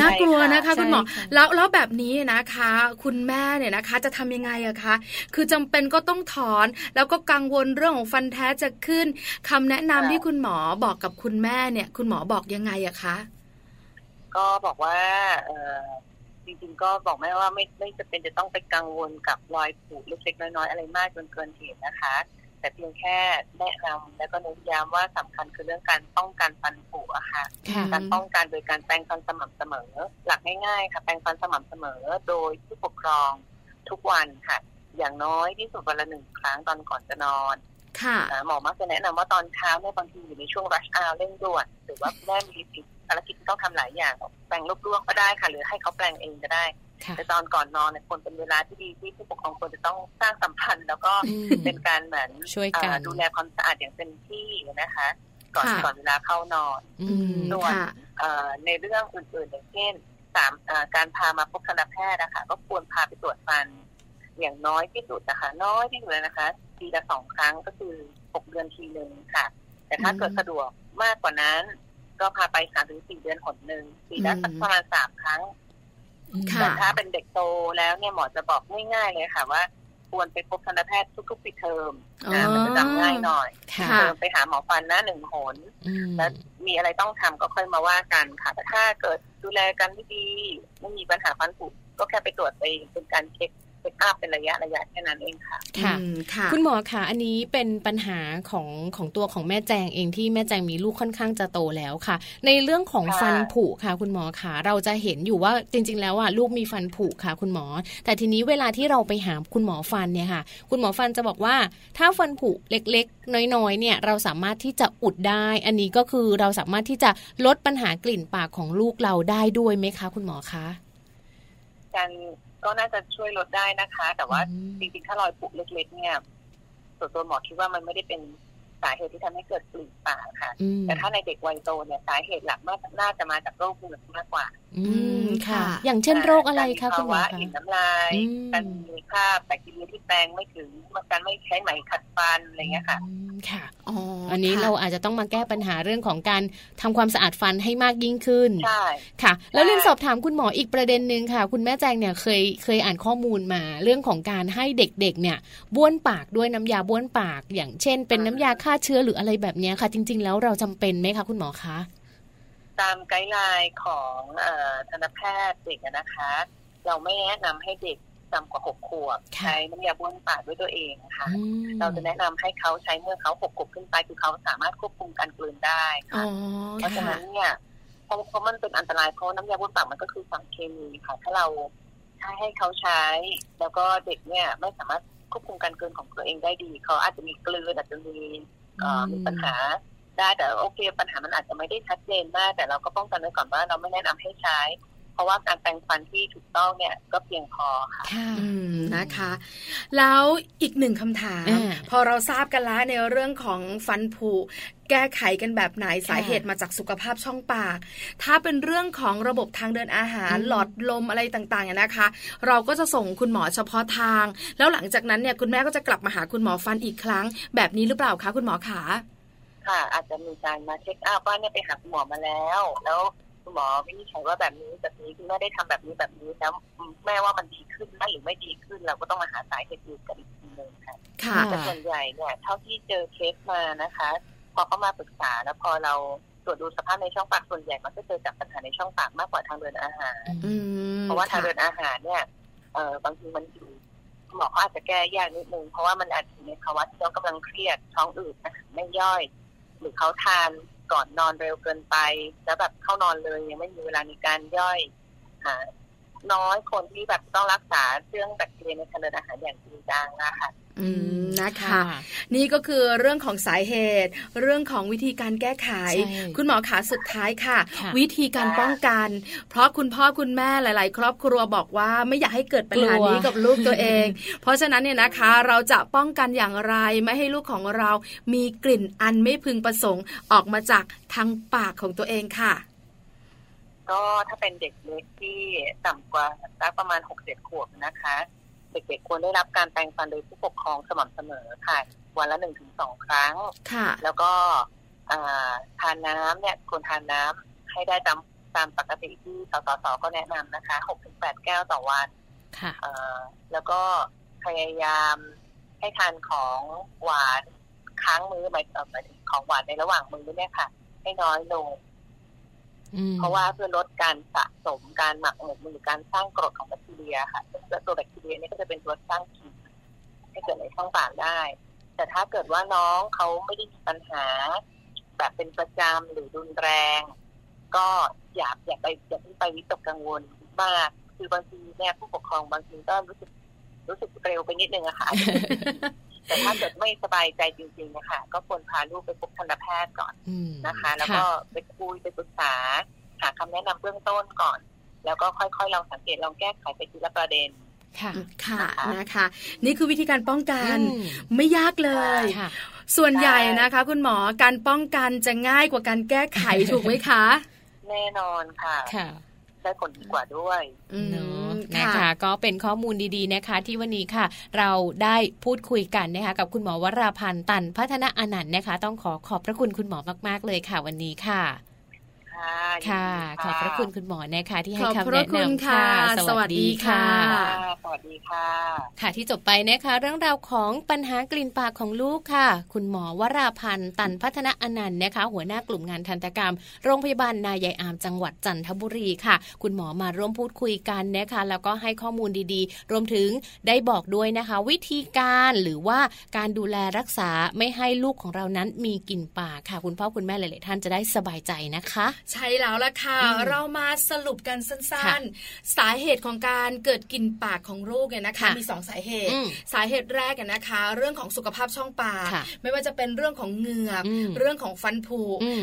น่ากลัวนะคะคุณหมอแล้วแล้วแบบนี้นะคะ คุณแม่เนี่ยนะคะ จะทำยังไงอะคะ คือจำเป็นก็ต้องถอนแล้วก็กังวลเรื่องของฟันแท้จะขึ้นคำแนะนำที่คุณหมอบอกกับคุณแม่เนี่ย คุณหมอบอกยังไงอะคะ ก็บอกว่าเออ จริงๆก็บอกแม่ว่าไม่ไม่จะเป็นจะต้องไปกังวลกับรอยผุเล็กๆน้อยๆอะไรมากจนเกินเหตุนะคะ แต่เพียงแค่แนะนำแล้วก็เน้นย้ำว่าสำคัญคือเรื่องการป้องกันฟันผุอะค่ะ การป้องกันโดยการแปรงฟันสม่ำเสมอ หลักง่ายๆค่ะแปรงฟันสม่ำเสมอ โดยผู้ปกครองทุกวันค่ะ อย่างน้อยที่สุดวันละหนึ่งครั้งตอนก่อนจะนอนค่ะหมอมักจะแนะนำว่าตอนเช้าเนี่ยบางทีอยู่ในช่วงรัชอาเร่งด่วนหรือว่าแม่มี ภารกิจที่ต้องทำหลายอย่างแปลงลวกๆก็ได้ค่ะ หรือให้เขาแปลงเองก็ได้ แต่ตอนก่อนนอนเนี่ยควรเป็นเวลาที่ดีที่ผู้ปกครองควรจะต้องสร้างสัมพันธ์ แล้วก็เป็นการเหมือนช่วยกันดูแลความสะอาดอย่างเต็มที่นะคะ ก่อนก่อนเวลาเข้านอนส่วนในเรื่องอื่นๆอย่างเช่นสามการพามาพบทันตแพทย์นะคะก็ควรพาไปตรวจฟัน อย่างน้อยที่สุดนะคะ น้อยที่สุดเลยนะคะปีละสองครั้งก็คือหกเดือนทีหนึ่งค่ะ แต่ถ้าเกิดสะดวกมากกว่านั้น ก็พาไปสามถึงสี่เดือนหนหนึ่งปีละสักประมาณสามครั้งแต่ถ้าเป็นเด็กโตแล้วเนี่ยหมอจะบอกง่ายๆเลยค่ะว่าควรไปพบทันตแพทย์ทุกๆปีเทอมนะมันจะจำง่ายหน่อยเทอมไปหาหมอฟันหน้าหนึ่งหน แล้วมีอะไรต้องทำก็ค่อยมาว่ากันค่ะแต่ถ้าเกิดดูแลกันไม่ดีไม่มีปัญหาฟันผุก็แค่ไปตรวจไปเป็นการเช็ค เช็คอัพเป็นระยะระยะแค่นั้นเองค่ะค่ะ คุณหมอคะอันนี้เป็นปัญหาของของตัวของแม่แจงเองที่แม่แจงมีลูกค่อนข้างจะโตแล้วค่ะ ในเรื่องของฟันผุค่ะ คุณหมอคะเราจะเห็นอยู่ว่าจริง ๆ แล้วอะลูกมีฟันผุค่ะ คุณหมอ แต่ทีนี้เวลาที่เราไปหาคุณหมอฟันเนี่ยค่ะ คุณหมอฟันจะบอกว่า ถ้าฟันผุเล็ก ๆ น้อยๆเนี่ย เราสามารถที่จะอุดได้ อันนี้ก็คือเราสามารถที่จะลดปัญหากลิ่นปากของลูกเราได้ด้วยไหมคะ คุณหมอคะการ ก็น่าจะช่วยลดได้นะคะ แต่ว่าจริงๆถ้ารอยผุเล็กๆเนี่ยส่วนตัวหมอคิดว่ามันไม่ได้เป็นสาเหตุที่ทำให้เกิดกลิ่นปากค่ะ แต่ถ้าในเด็กวัยโตเนี่ยสาเหตุหลักมากน่าจะมาจากโรคเหงือกมากกว่าอืมค่ะ อย่างเช่นโรคอะไรคะคุณหมอคะกลิ่นน้ำลายการมีค่าแบคทีเรียที่แปลงไม่ถึงการไม่ใช้ไหมขัดฟันอะไรเงี้ยค่ะค่ะอันนี้เราอาจจะต้องมาแก้ปัญหาเรื่องของการทำความสะอาดฟันให้มากยิ่งขึ้นใช่ค่ะ แล้วเรื่องสอบถามคุณหมออีกประเด็นหนึ่งค่ะ คุณแม่แจงเนี่ยเคยเคยอ่านข้อมูลมาเรื่องของการให้เด็กๆ เนี่ยบ้วนปากด้วยน้ำยาบ้วนปาก อย่างเช่น เป็นน้ำยาฆ่าเชื้อหรืออะไรแบบนี้ค่ะ จริง ๆ แล้วเราจำเป็นไหมคะคุณหมอคะ ตามไกด์ไลน์ของทันตแพทย์เด็กนะคะ เราไม่แนะนำให้เด็กต่ำกว่าหกขวบใช้น้ำยาบ้วนปากด้วยตัวเองค่ะ เราจะแนะนำให้เขาใช้เมื่อเขาหกขวบขึ้นไปคือเขาสามารถควบคุมการกลืนได้ค่ะเพราะฉะนั้นเนี่ยเพราะเพราะมันเป็นอันตรายเพราะน้ำยาบ้วนปากมันก็คือสารเคมีค่ะ ถ้าเราใช้ให้เขาใช้ แล้วก็เด็กเนี่ยไม่สามารถควบคุมการกลืนของตัวเองได้ดี เขาอาจจะมีกลืนอาจจะมีมีปัญหา ได้แต่โอเคปัญหามันอาจจะไม่ได้ชัดเจนมาก แต่เราก็ป้องกันไว้ก่อนว่าเราไม่แนะนำให้ใช้ราะว่าการแปรงฟันที่ถูกต้องเนี่ยก็เพียงพอค่ะค่ะนะคะ แล้วอีกหนึ่งคำถาม พอเราทราบกันแล้วในเรื่องของฟันผุแก้ไขกันแบบไหนสาเหตุมาจากสุขภาพช่องปาก ถ้าเป็นเรื่องของระบบทางเดินอาหารหลอดลมอะไรต่างๆนะคะ เราก็จะส่งคุณหมอเฉพาะทาง แล้วหลังจากนั้นเนี่ยคุณแม่ก็จะกลับมาหาคุณหมอฟันอีกครั้ง แบบนี้หรือเปล่าคะคุณหมอขา ค่ะ อาจจะมีการมาเช็คอัพว่าเนี่ยไปหาคุณหมอมาแล้ว แล้วุณหมอวินิจฉัยว่าแบบนี้แบบนี้คุณแม่ได้ทำแบบนี้แบบนี้แล้วแม่ว่ามันดีขึ้นไหมหรือไม่ดีขึ้น เราก็ต้องมาหาสาเหตุอื่นกันอีกทีนึงค่ะแต่ส่วนใหญ่เนี่ยเท่าที่เจอเคสมานะคะ พอเขามาปรึกษาแล้วพอเราตรวจดูสภาพในช่องปากส่วนใหญ่มันก็เจอจากปัญหาในช่องปากมากกว่าทางเดินอาหารเพราะว่าทางเดินอาหารเนี่ยเออบางทีมันอยู่หมอเขาอาจจะแก้ยากนิดนึงเพราะว่ามันอาจจะในภาวะที่เขากำลังเครียดท้องอืดไม่ย่อย หรือเขาทานก่อนนอนเร็วเกินไป แล้วแบบเข้านอนเลยยังไม่มีเวลาในการย่อยอ น้อยคนที่แบบต้องรักษาเรื่องแบคทีเรียในทางเดินอาหารอย่างจริงจังนะคะอืมนะคะ นี่ก็คือเรื่องของสาเหตุ เรื่องของวิธีการแก้ไข คุณหมอขาสุดท้ายค่ะ วิธีการป้องกัน เพราะคุณพ่อคุณแม่หลาย ๆ ครอบครัวบอกว่าไม่อยากให้เกิดปัญหานี้กับลูกตัวเอง เพราะฉะนั้นเนี่ยนะคะเราจะป้องกันอย่างไรไม่ให้ลูกของเรามีกลิ่นอันไม่พึงประสงค์ออกมาจากทางปากของตัวเองค่ะ ก็ถ้าเป็นเด็กเล็กที่ต่ำกว่าสักประมาณหกเจ็ดขวบนะคะ เด็กๆควรได้รับการแปรงฟันโดยผู้ปกครองสม่ำเสมอค่ะ วันละหนึ่งถึงสองครั้งค่ะแล้วก็ทานน้ำเนี่ยควรทานน้ำให้ได้ตามตามปกติที่สสสก็แนะนำนะคะหกถึงแปดแก้วต่อวันค่ะแล้วก็พยายามให้ทานของหวานค้างมือหมายหมายถึงของหวานในระหว่างมือเนี่ยค่ะ ให้น้อยลง เพราะว่าเพื่อลดการสะสมการหมักหมมหรือการสร้างกรดของแบคทีเรียค่ะและตัวแบคทีเรียนี่ก็จะเป็นตัวสร้างกลิ่นให้เกิดในช่องปากได้ แต่ถ้าเกิดว่าน้องเขาไม่ได้มีปัญหา แบบเป็นประจำหรือรุนแรง ก็อย่าอย่าไปอย่าเพิ่งไปวิตกกังวลมากคือบางทีเนี่ยผู้ปกครองบางทีก็รู้สึกรู้สึกเร็วไปนิดนึงอะค่ะ แต่ถ้าเกิดไม่สบายใจจริงๆนะคะก็ควรพาลูกไปพบทันตแพทย์ก่อนนะคะ แล้วก็ไปคุยไปปรึกษาหาคำแนะนำเบื้องต้นก่อน แล้วก็ค่อยๆลองสังเกตลองแก้ไขไปทีละประเด็นค่ะค่ะนะคะ นี่คือวิธีการป้องกันไม่ยากเลยส่วนใหญ่นะคะ คุณหมอการป้องกันจะง่ายกว่าการแก้ไขถูกไหมคะ แน่นอนค่ะค่ะได้ผลดีกว่าด้วยเนาะ นะคะ ก็เป็นข้อมูลดีๆนะคะ ที่วันนี้ค่ะ เราได้พูดคุยกันนะคะ กับคุณหมอวราพันธ์ตันพัฒนาอนันต์นะคะ ต้องขอขอบพระคุณคุณหมอมากๆเลยค่ะวันนี้ค่ะ ค่ะ ขอบพระคุณคุณหมอนะคะที่ให้คำแนะนำค่ะ สวัสดีค่ะ สวัสดีค่ะ ค่ะที่จบไปนะคะ เรื่องราวของปัญหากลิ่นปากของลูกค่ะ คุณหมอวราพันธ์ตันพัฒนาอนันต์นะคะ หัวหน้ากลุ่มงานทันตกรรม โรงพยาบาลนายายอามจังหวัดจันทบุรีค่ะ คุณหมอมาร่วมพูดคุยกันนะคะ แล้วก็ให้ข้อมูลดีๆ รวมถึงได้บอกด้วยนะคะ วิธีการหรือว่าการดูแลรักษาไม่ให้ลูกของเรานั้นมีกลิ่นปากค่ะ คุณพ่อคุณแม่หลายๆท่านจะได้สบายใจนะคะใช่แล้วละค่ะ เรามาสรุปกันสั้นๆ สาเหตุของการเกิดกินปากของลูกเนี่ยนะคะ มีสองสาเหตุ สาเหตุแรกนะคะ เรื่องของสุขภาพช่องปาก ไม่ว่าจะเป็นเรื่องของเหงือกเรื่องของฟันผุ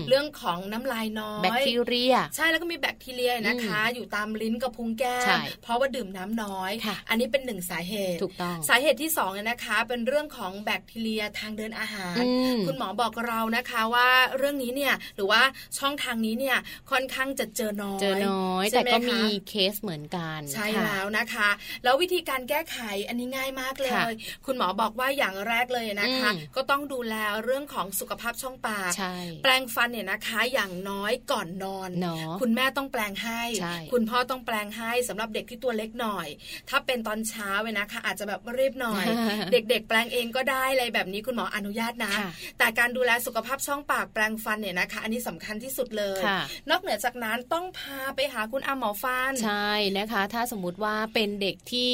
เรื่องของน้ำลายน้อยแบคทีเรีย ใช่แล้วก็มีแบคทีเรียนะคะ อยู่ตามลิ้นกับพุงแก้มเพราะว่าดื่มน้ำน้อย อันนี้เป็นหนึ่งสาเหตุถูกต้องสาเหตุที่สองนะคะ เป็นเรื่องของแบคทีเรียทางเดินอาหาร คุณหมอบอกเรานะคะว่าเรื่องนี้เนี่ยหรือว่าช่องทางนี้เนี่ยค่อนข้างจะเจอน้อยเจอน้อย แต่ก็มีเคสเหมือนกันใช่แล้วนะคะ แล้ววิธีการแก้ไขอันนี้ง่ายมากเลย คุณหมอบอกว่าอย่างแรกเลยนะคะ ก็ต้องดูแลเรื่องของสุขภาพช่องปากแปลงฟันเนี่ยนะคะอย่างน้อยก่อนนอนคุณแม่ต้องแปลงให้ คุณพ่อต้องแปลงให้สำหรับเด็กที่ตัวเล็กหน่อย ถ้าเป็นตอนเช้าเว้นะคะ อาจจะแบบรีบหน่อย เด็ก ๆ แปลงเองก็ได้อะไรแบบนี้คุณหมออนุญาตนะ แต่การดูแลสุขภาพช่องปากแปลงฟันเนี่ยนะคะ อันนี้สำคัญที่สุดเลยนอกเหนือจากนั้นต้องพาไปหาคุณอาหมอฟัน ใช่นะคะ ถ้าสมมุติว่าเป็นเด็กที่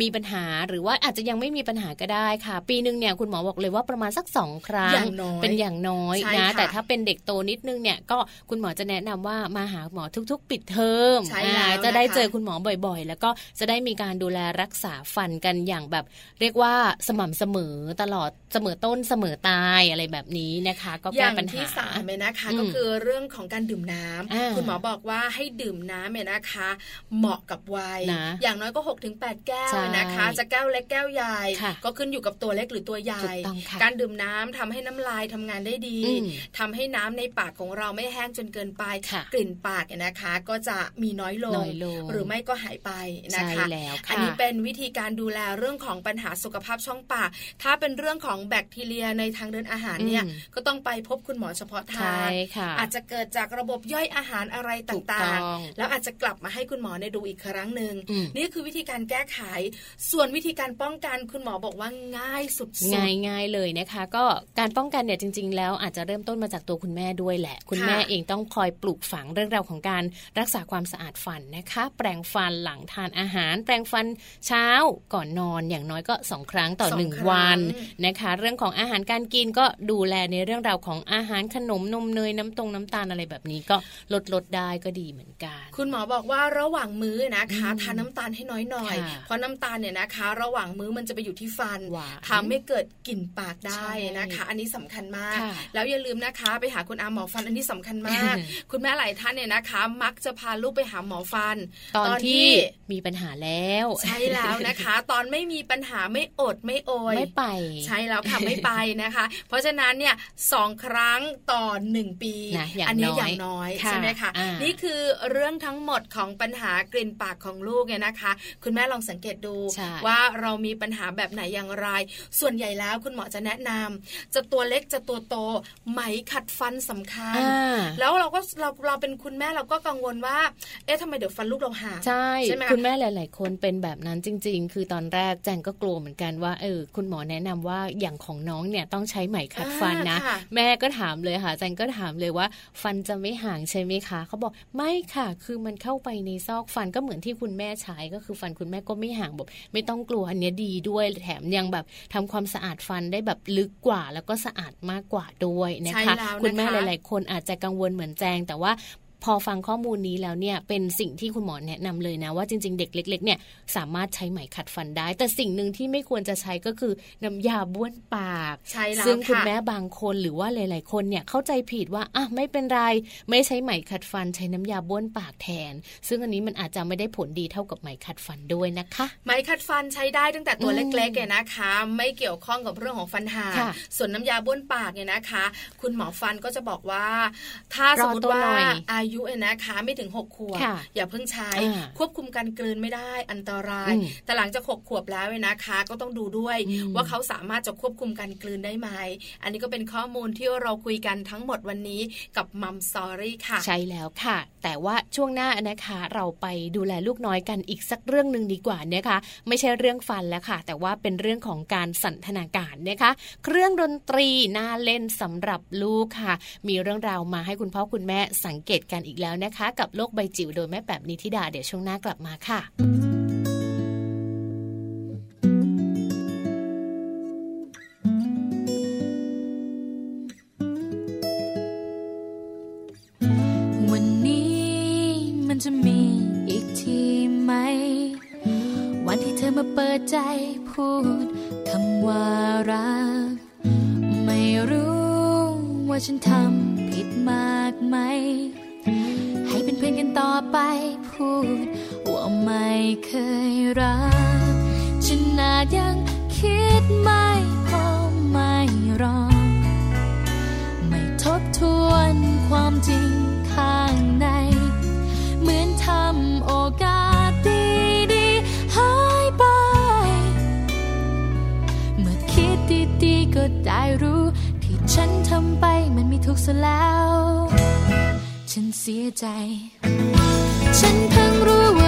มีปัญหาหรือว่าอาจจะยังไม่มีปัญหาก็ได้ค่ะ ปีหนึ่งเนี่ยคุณหมอบอกเลยว่าประมาณสักสองครั้งเป็นอย่างน้อยนะแต่ถ้าเป็นเด็กโตนิดนึงเนี่ยก็คุณหมอจะแนะนำว่ามาหาหมอทุก ๆ ปิดเทอมจะได้เจอคุณหมอบ่อยๆ แล้วก็จะได้มีการดูแลรักษาฟันกันอย่างแบบ เรียกว่าสม่ำเสมอตลอดเสมอต้นเสมอตายอะไรแบบนี้นะคะ ก็แก้ปัญหาที่สามเลยนะคะ ก็คือเรื่องของการดื่มน้ำคุณหมอบอกว่าให้ดื่มน้ำเนี่ยนะคะ เหมาะกับวัย อย่างน้อยก็6กถึงแแก้วนะคะ จะแก้วเล็กแก้วใหญ่ ก็ขึ้นอยู่กับตัวเล็กหรือตัวใหญ่ การดื่มน้ำทำให้น้ำลายทำงานได้ดีทำให้น้ำในปากของเราไม่แห้งจนเกินไป กลิ่นปากเนี่ยนะคะ ก็จะมีน้อยลง หรือไม่ก็หายไปนะคะ อันนี้เป็นวิธีการดูแลเรื่องของปัญหาสุขภาพช่องปาก ถ้าเป็นเรื่องของแบคทีเรียในทางเดินอาหารเนี่ยก็ต้องไปพบคุณหมอเฉพาะทางอาจจะเกิดจากระบบย่อยอาหารอะไรต่างๆ แล้วอาจจะกลับมาให้คุณหมอในดูอีกครั้งหนึ่งนี่คือวิธีการแก้ไข ส่วนวิธีการป้องกันคุณหมอบอกว่าง่ายสุดๆง่ายง่ายเลยนะคะ ก็การป้องกันเนี่ยจริง ๆ แล้วอาจจะเริ่มต้นมาจากตัวคุณแม่ด้วยแหละ คุณแม่เองต้องคอยปลูกฝังเรื่องราวของการรักษาความสะอาดฟันนะคะ แปรงฟันหลังทานอาหาร แปรงฟันเช้าก่อนนอนอย่างน้อยก็สองครั้งต่อหนึ่งวันนะคะเรื่องของอาหารการกินก็ดูแลในเรื่องราวของอาหารขนมนมเนยน้ำตรงน้ำตาลอะไรแบบนี้ก็ลดลดได้ก็ดีเหมือนกัน คุณหมอบอกว่าระหว่างมื้อนะคะทานน้าตาลให้น้อยหน่อย เพราะน้ำตาลเนี่ยนะคะ ระหว่างมื้อมันจะไปอยู่ที่ฟันทำให้เกิดกลิ่นปากได้นะคะ อันนี้สำคัญมาก แล้วอย่าลืมนะคะไปหาคุณอาหมอฟันอันนี้สำคัญมาก คุณแม่หลายท่านเนี่ยนะคะ มักจะพาลูกไปหาหมอฟัน ตอนที่มีปัญหาแล้ว ใช่แล้วนะคะ ตอนไม่มีปัญหาไม่อดไม่โอยไม่ไป ใช่แล้วแล้วค่ะไม่ไปนะคะ เพราะฉะนั้นเนี่ยสองครั้งต่อหนึ่งปี อันนี้อย่างน้อยใช่ไหมคะนี่คือเรื่องทั้งหมดของปัญหากลิ่นปากของลูกเนี่ยนะคะ คุณแม่ลองสังเกตดูว่าเรามีปัญหาแบบไหนอย่างไร ส่วนใหญ่แล้วคุณหมอจะแนะนำจะตัวเล็กจะตัวโตไหมขัดฟันสำคัญ แล้วเราก็เราเราเป็นคุณแม่เราก็กังวลว่า เอ๊ะทำไมเดี๋ยวฟันลูกเราหักใช่ใช่ไหมคุณแม่หลาย ๆ คนเป็นแบบนั้นจริง ๆ คือตอนแรกแจงก็กลัวเหมือนกันว่าเออคุณหมอแนะนำว่าอย่างของน้องเนี่ยต้องใช้ไหมขัดฟันนะ แม่ก็ถามเลยค่ะแจงก็ถามเลยว่า ฟันจะไม่ห่างใช่ไหมคะเขาบอกไม่ค่ะ คือมันเข้าไปในซอกฟันก็เหมือนที่คุณแม่ใช้ก็คือฟันคุณแม่ก็ไม่ห่างแบบไม่ต้องกลัวอันนี้ดีด้วยแถมยังแบบทำความสะอาดฟันได้แบบลึกกว่า แล้วก็สะอาดมากกว่าด้วยนะคะ คุณแม่หลาย ๆ คนอาจจะกังวลเหมือนแจงแต่ว่า พอฟังข้อมูลนี้แล้วเนี่ยเป็นสิ่งที่คุณหมอแนะนำเลยนะว่าจริง ๆ เด็กเล็กๆเนี่ยสามารถใช้ไหมขัดฟันได้ แต่สิ่งหนึ่งที่ไม่ควรจะใช้ก็คือน้ำยาบ้วนปากใช่แล้วซึ่งคุณแม่บางคนหรือว่าหลาย ๆ คนเนี่ยเข้าใจผิดว่าอะไม่เป็นไร ไม่ใช้ไหมขัดฟัน ใช้น้ำยาบ้วนปากแทน ซึ่งอันนี้มันอาจจะไม่ได้ผลดีเท่ากับไหมขัดฟันด้วยนะคะ ไหมขัดฟันใช้ได้ตั้งแต่ตัวเล็กๆเนี่ยนะคะ ไม่เกี่ยวข้องกับเรื่องของฟันหักส่วนน้ำยาบ้วนปากเนี่ยนะคะ คุณหมอฟันก็จะบอกว่า ถ้าสมมติว่าอายุเนี่ยนะคะไม่ถึง6ขวบอย่าเพิ่งใช้ ควบคุมการกลืนไม่ได้อันตราย แต่หลังจาก6ขวบแล้วนะคะ ก็ต้องดูด้วย ว่าเขาสามารถจะควบคุมการกลืนได้ไหมอันนี้ก็เป็นข้อมูลที่เราคุยกันทั้งหมดวันนี้กับมัมสอรี่ค่ะ ใช่แล้วค่ะ แต่ว่าช่วงหน้านะคะ เราไปดูแลลูกน้อยกันอีกสักเรื่องหนึ่งดีกว่านะคะ ไม่ใช่เรื่องฟันแล้วค่ะ แต่ว่าเป็นเรื่องของการสันทนาการนะคะ เครื่องดนตรีน่าเล่นสำหรับลูกค่ะ มีเรื่องราวมาให้คุณพ่อคุณแม่สังเกตกันอีกแล้วนะคะ กับโลกใบจิ๋วโดยแม่แบบนิธิดาเดี๋ยวช่วงหน้ากลับมาค่ะวันนี้มันจะมีอีกทีไหม วันที่เธอมาเปิดใจพูดคำว่ารัก ไม่รู้ว่าฉันทำ เคยรักฉันนาจยังคิดไม่พอไม่รอ ไม่ทบทวนความจริงข้างใน เหมือนทำโอกาสดีดีหายไป เมื่อคิดดีๆก็ได้รู้ที่ฉันทำไปมันไม่ถูกซะแล้ว ฉันเสียใจ ฉันเพิ่งรู้ว่า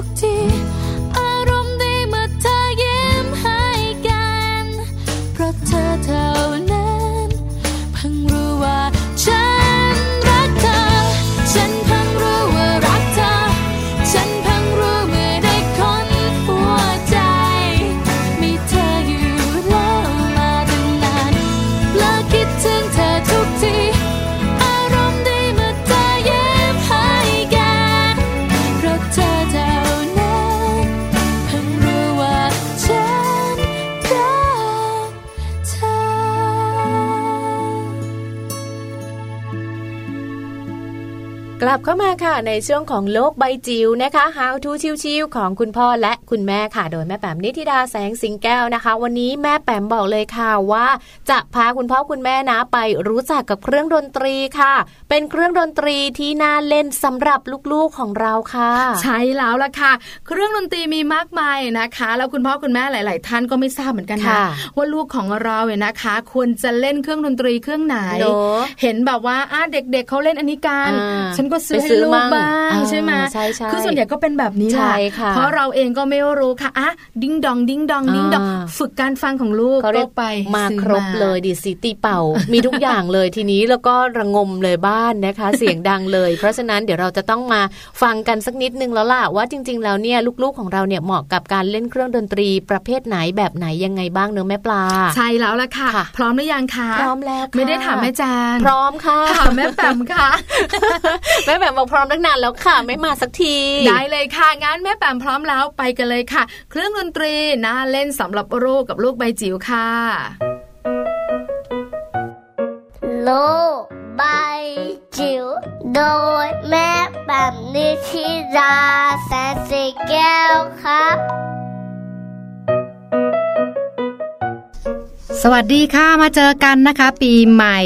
흔적지 ลับเข้ามาค่ะในช่วงของโลกใบจิ๋วนะคะ How to ชิวๆของคุณพ่อและคุณแม่ค่ะ โดยแม่แปมนิธิดาแสงสิงแก้วนะคะ วันนี้แม่แปมบอกเลยค่ะว่า จะพาคุณพ่อคุณแม่นะไปรู้จักกับเครื่องดนตรีค่ะ เป็นเครื่องดนตรีที่น่าเล่นสำหรับลูกๆของเราค่ะ ใช่แล้วล่ะค่ะ เครื่องดนตรีมีมากมายนะคะ แล้วคุณพ่อคุณแม่หลาย ๆ ท่านก็ไม่ทราบเหมือนกันนะว่าลูกของเราเนี่ยนะคะ ควรจะเล่นเครื่องดนตรีเครื่องไหน เห็นแบบว่าอ่าเด็ก ๆเขาเล่นอันนี้กันฉันก็ซื้อให้ลูกบ้างใช่ไหมใช่ใช่คือส่วนใหญ่ก็เป็นแบบนี้แหละเพราะเราเองก็ไม่รู้ค่ะอะดิ้งดองดิ้งดองดิ้งดองฝึกการฟังของลูกก็ไปมาครบเลยดีดสีตีเป่า มีทุกอย่างเลยทีนี้แล้วก็ระงมเลยบ้านนะคะ เสียงดังเลย เพราะฉะนั้นเดี๋ยวเราจะต้องมาฟังกันสักนิดนึงแล้วล่ะว่าจริง ๆ แล้วเนี่ยลูกๆของเราเนี่ยเหมาะกับการเล่นเครื่องดนตรีประเภทไหนแบบไหนยังไงบ้างเนอะแม่ปลา ใช่แล้วล่ะค่ะ พร้อมหรือยังคะพร้อมแล้วไม่ได้ถามแม่จางพร้อมค่ะถามแม่แปมค่ะแม่แปมบอกพร้อมตั้งนานแล้วค่ะ ไม่มาสักที ได้เลยค่ะงั้นแม่แปมพร้อมแล้วไปกันเลยค่ะ เครื่องดนตรีน่าเล่นสำหรับลูกกับลูกใบจิ๋วค่ะโลกใบจิ๋วโดยแม่แบบนิชิราแสนสีแก้วครับ สวัสดีค่ะมาเจอกันนะคะ ปีใหม่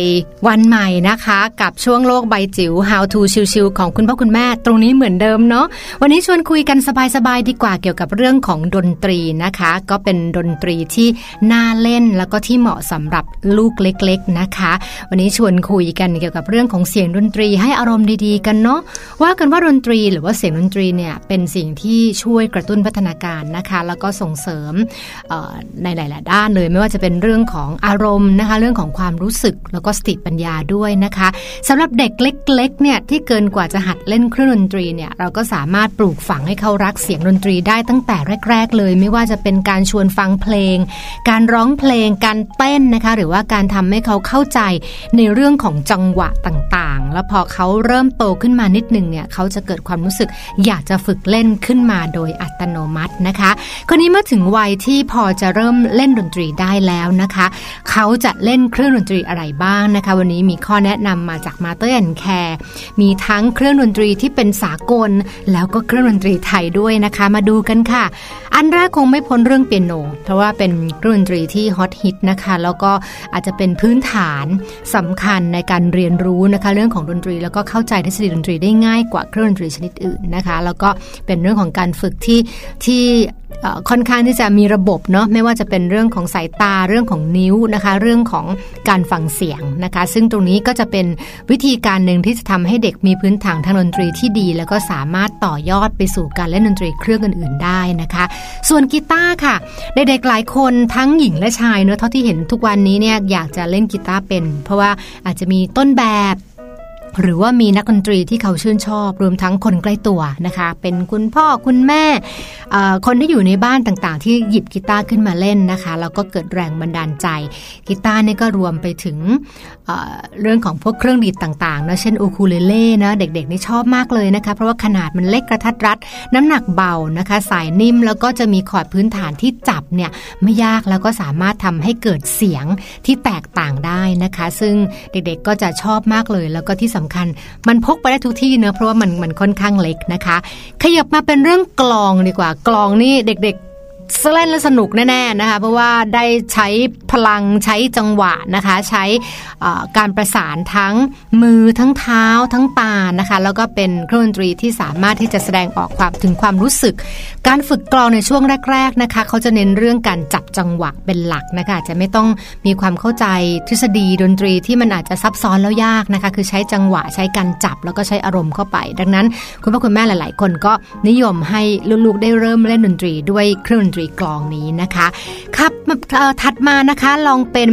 วันใหม่นะคะ กับช่วงโลกใบจิ๋ว How to ชิวๆของคุณพ่อคุณแม่ ตรงนี้เหมือนเดิมเนาะวันนี้ชวนคุยกันสบายๆดีกว่าเกี่ยวกับเรื่องของดนตรีนะคะ ก็เป็นดนตรีที่น่าเล่นแล้วก็ที่เหมาะสำหรับลูกเล็ก ๆนะคะ วันนี้ชวนคุยกันเกี่ยวกับเรื่องของเสียงดนตรีให้อารมณ์ดีๆ กันเนาะว่ากันว่าดนตรีหรือว่าเสียงดนตรีเนี่ยเป็นสิ่งที่ช่วยกระตุ้นพัฒนาการนะคะ แล้วก็ส่งเสริมในหลาย ๆ ด้านเลยไม่ว่าจะเป็นเรื่องของอารมณ์นะคะ เรื่องของความรู้สึกแล้วก็สติปัญญาด้วยนะคะสำหรับเด็กเล็กๆเนี่ยที่เกินกว่าจะหัดเล่นเครื่องดนตรีเนี่ยเราก็สามารถปลูกฝังให้เขารักเสียงดนตรีได้ตั้งแต่แรก ๆ เลย ไม่ว่าจะเป็นการชวนฟังเพลง การร้องเพลงการเต้นนะคะ หรือว่าการทำให้เขาเข้าใจในเรื่องของจังหวะต่างๆ แล้วพอเขาเริ่มโตขึ้นมานิดนึงเนี่ยเขาจะเกิดความรู้สึกอยากจะฝึกเล่นขึ้นมาโดยอัตโนมัตินะคะคราวนี้เมื่อถึงวัยที่พอจะเริ่มเล่นดนตรีได้แล้วนะคะเขาจะเล่นเครื่องดนตรีอะไรบ้างนะคะ วันนี้มีข้อแนะนำมาจาก Mother and Care มีทั้งเครื่องดนตรีที่เป็นสากล แล้วก็เครื่องดนตรีไทยด้วยนะคะ มาดูกันค่ะ อันแรกคงไม่พ้นเรื่องเปียโน เพราะว่าเป็นเครื่องดนตรีที่ฮอตฮิตนะคะ แล้วก็อาจจะเป็นพื้นฐานสำคัญในการเรียนรู้นะคะ เรื่องของดนตรีแล้วก็เข้าใจทฤษฎีดนตรีได้ง่ายกว่าเครื่องดนตรีชนิดอื่นนะคะ แล้วก็เป็นเรื่องของการฝึกที่ที่ ค่อนข้างที่จะมีระบบเนาะไม่ว่าจะเป็นเรื่องของสายตาเรื่องของนิ้วนะคะ เรื่องของการฟังเสียงนะคะ ซึ่งตรงนี้ก็จะเป็นวิธีการหนึ่งที่จะทำให้เด็กมีพื้นฐานทางดนตรีที่ดี แล้วก็สามารถต่อยอดไปสู่การเล่นดนตรีเครื่องอื่น ๆ ได้นะคะ ส่วนกีตาร์ค่ะเด็กๆหลายคนทั้งหญิงและชายเนาะเท่าที่เห็นทุกวันนี้เนี่ยอยากจะเล่นกีตาร์เป็น เพราะว่าอาจจะมีต้นแบบ หรือว่ามีนักดนตรีที่เขาชื่นชอบ รวมทั้งคนใกล้ตัวนะคะ เป็นคุณพ่อคุณแม่คนที่อยู่ในบ้านต่างๆ ที่หยิบกีตาร์ขึ้นมาเล่นนะคะแล้วก็เกิดแรงบันดาลใจกีตาร์นี่ก็รวมไปถึงเเรื่องของพวกเครื่องดีดต่างๆนะเช่นอูคูเลเล่นะเด็กๆนี่ชอบมากเลยนะคะ เพราะว่าขนาดมันเล็กกระทัดรัด น้ำหนักเบานะคะ สายนิ่มแล้วก็จะมีคอร์ดพื้นฐานที่จับเนี่ยไม่ยากแล้วก็สามารถทำให้เกิดเสียงที่แตกต่างได้นะคะ ซึ่งเด็กๆก็จะชอบมากเลยแล้วก็ที่สำคัญ มันพกไปได้ทุกที่เนอะเพราะว่ามันมันค่อนข้างเล็กนะคะ ขยับมาเป็นเรื่องกลองดีกว่ากลองนี่เด็กๆ เล่นแล้วสนุกแน่ๆนะคะเพราะว่าได้ใช้พลังใช้จังหวะนะคะใช้การประสานทั้งมือทั้งเท้าทั้งตานะคะแล้วก็เป็นเครื่องดนตรีที่สามารถที่จะแสดงออกความถึงความรู้สึก การฝึกกลองในช่วงแรกๆนะคะเขาจะเน้นเรื่องการจับจังหวะเป็นหลักนะคะจะไม่ต้องมีความเข้าใจทฤษฎีดนตรีที่มันอาจจะซับซ้อนแล้วยากนะคะคือใช้จังหวะใช้การจับแล้วก็ใช้อารมณ์เข้าไป ดังนั้น คุณพ่อคุณแม่หลาย ๆ คนก็นิยมให้ลูกๆได้เริ่มเล่นดนตรีด้วยเครื่องดนตรีกลองนี้นะคะครับถัดมานะคะลองเป็น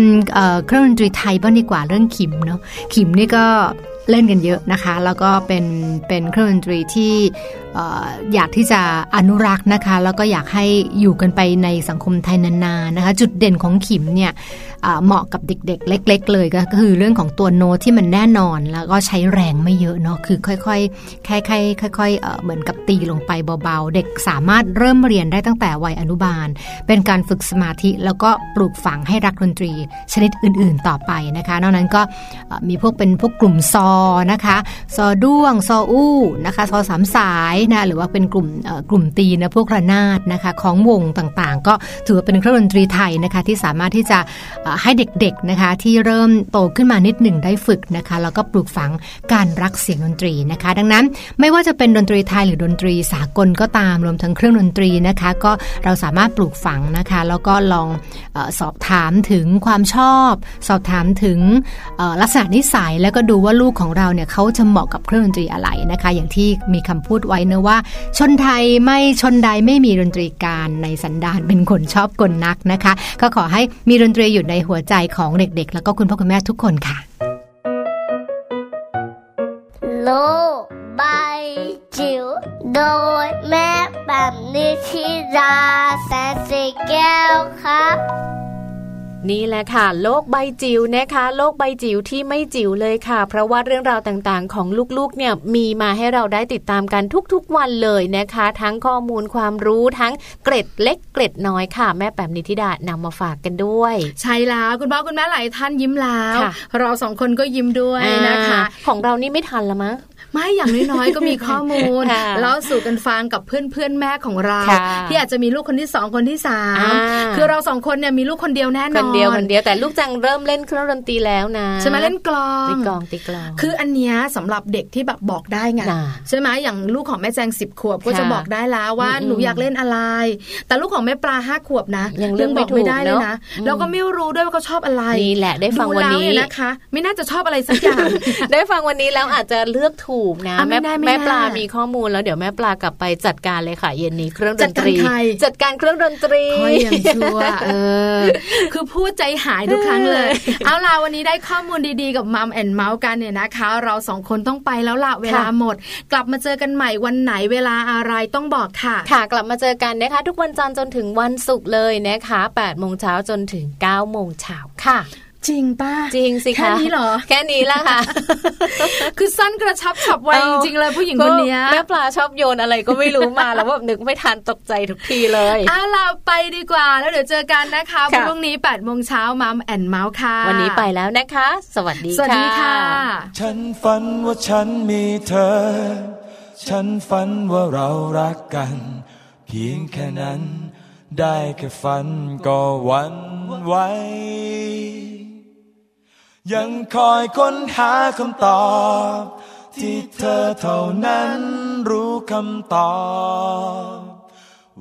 เครื่องดนตรีไทยบ้างดีกว่าเรื่องขิมเนาะขิมนี่ก็เล่นกันเยอะนะคะ แล้วก็เป็นเป็นเครื่องดนตรีที่อยากที่จะอนุรักษ์นะคะ แล้วก็อยากให้อยู่กันไปในสังคมไทยนานๆนะคะ จุดเด่นของขิมเนี่ย เหมาะกับเด็กๆ เล็ก ๆ เลยก็คือเรื่องของตัวโน้ตที่มันแน่นอนแล้วก็ใช้แรงไม่เยอะเนาะคือค่อยๆค่อยๆค่อยๆเหมือนกับตีลงไปเบาๆ เด็กสามารถเริ่มเรียนได้ตั้งแต่วัยอนุบาล เป็นการฝึกสมาธิแล้วก็ปลูกฝังให้รักดนตรี ชนิดอื่นๆต่อไปนะคะ นอกนั้นก็มีพวกเป็นพวกกลุ่มซอนะคะซอด้วงซออู้นะคะซอสามสายนะหรือว่าเป็นกลุ่มกลุ่มตีนะพวกระนาดนะคะของวงต่างๆ ก็ถือว่าเป็นเครื่องดนตรีไทยนะคะที่สามารถที่จะให้เด็กๆนะคะที่เริ่มโตขึ้นมานิดหนึ่งได้ฝึกนะคะแล้วก็ปลูกฝังการรักเสียงดนตรีนะคะ ดังนั้นไม่ว่าจะเป็นดนตรีไทยหรือดนตรีสากลก็ตามรวมทั้งเครื่องดนตรีนะคะ ก็เราสามารถปลูกฝังนะคะ แล้วก็ลองอสอบถามถึงความชอบ สอบถามถึงลักษณะนิสัยแล้วก็ดูว่าลูกของเราเนี่ยเขาจะเหมาะกับเครื่องดนตรีอะไรนะคะ อย่างที่มีคำพูดไว้นะว่า ชนไทยไม่ชนใดไม่มีดนตรีการในสันดานเป็นคนชอบกลนักนะคะ ก็ขอให้มีดนตรีอยู่ในหัวใจของเด็กๆ แล้วก็คุณพ่อคุณแม่ทุกคนค่ะ โลบายจิ๋วโดยแม่แบบนิชิราแสนสีแก้วครับ นี่แหละค่ะ โลกใบจิ๋วนะคะ โลกใบจิ๋วที่ไม่จิ๋วเลยค่ะ เพราะว่าเรื่องราวต่างๆ ของลูกๆเนี่ยมีมาให้เราได้ติดตามกันทุกๆวันเลยนะคะ ทั้งข้อมูลความรู้ทั้งเกร็ดเล็กเกร็ดน้อยค่ะ แม่แปมนิธิดานำมาฝากกันด้วย ใช่แล้วคุณพ่อคุณแม่หลายท่านยิ้มแล้ว เราสองคนก็ยิ้มด้วยนะคะ ของเรานี่ไม่ทันละมั้ง ไม่อย่างน้อยๆก็มีข้อมูลแล้วสู่กันฟังกับเพื่อนๆแม่ของเรา ที่อาจจะมีลูกคนที่สองคนที่สามคือเราสองคนเนี่ยมีลูกคนเดียวแน่นอนคนเดียวคนเดียวแต่ลูกจังเริ่มเล่นเครื่องดนตรีแล้วนะใช่ไหมเล่นกลองตีกลองตีกลอง คืออันเนี้ยสำหรับเด็กที่แบบบอกได้ไงใช่ไหมอย่างลูกของแม่แจงสิบขวบก็จะบอกได้แล้วว่าหนูอยากเล่นอะไร แต่ลูกของแม่ปลาห้าขวบนะยังเรื่องบอกไม่ได้เลยนะแล้วก็ไม่รู้ด้วยว่าเขาชอบอะไรนี่แหละได้ฟังวันนี้นะคะ ไม่น่าจะชอบอะไรสักอย่างได้ฟังวันนี้แล้วอาจจะเลือกถูกนะ แม่แม่ปลามีข้อมูลแล้วเดี๋ยวแม่ปลากลับไปจัดการเลยค่ะเย็นนี้เครื่องดนตรี จัดการเครื่องดนตรีค่อยยังชั่วเออ คือพูดใจหายทุกครั้งเลย เอาล่ะวันนี้ได้ข้อมูลดีๆกับมัมแอนเมาส์กันเนี่ยนะคะ เราสองคนต้องไปแล้วล่ะเวลาหมด กลับมาเจอกันใหม่วันไหนเวลาอะไรต้องบอกค่ะ ค่ะกลับมาเจอกันนะคะ ทุกวันจันทร์จนถึงวันศุกร์เลยนะคะ8โมงเช้าจนถึง9โมงเช้าค่ะ จริงป้าจริงสิคะแค่นี้เหรอ แค่นี้ละค่ะ คือสั้นกระชับฉับไวจริงเลยผู้หญิงคนนี้แม่ปลาชอบโยนอะไรก็ไม่รู้มาแล้วแบบนึกไม่ทันตกใจทุกทีเลยเอาล่ะไปดีกว่า แล้วเดี๋ยวเจอกันนะคะพรุ่งนี้8ปดโมงเช้ามัมแอนเมาส์ค่ะ วันนี้ไปแล้วนะคะ สวัสดีค่ะสวัสดีค่ะ ฉันฝันว่าฉันมีเธอ ฉันฝันว่าเรารักกัน เพียงแค่นั้น ได้แค่ฝันก็วันไหว ยังคอยค้นหาคำตอบ ที่เธอเท่านั้นรู้คำตอบ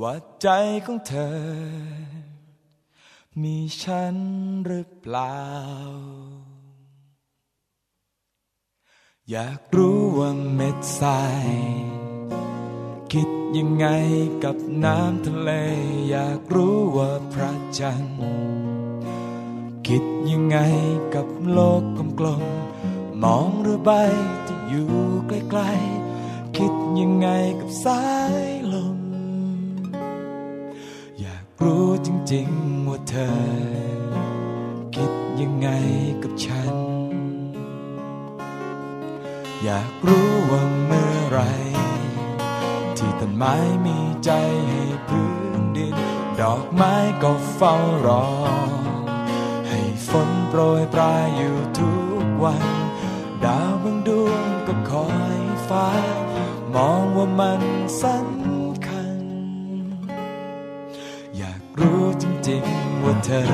ว่าใจของเธอ มีฉันหรือเปล่า อยากรู้ว่าเม็ดทรายคิดยังไงกับน้ำทะเล อยากรู้ว่าพระจันทร์ คิดยังไงกับโลกกลมๆมองเรือใบที่อยู่ใกล้ๆ คิดยังไงกับสายลม อยากรู้จริงๆว่าเธอ คิดยังไงกับฉัน อยากรู้ว่าเมื่อไร ที่ต้นไม้มีใจให้พื้นดิน ดอกไม้ก็เฝ้ารอ โปรยปลายอยู่ทุกวัน ดาวบางดวงก็คอยฟ้า มองว่ามันสำคัญ อยากรู้จริงๆว่าเธอ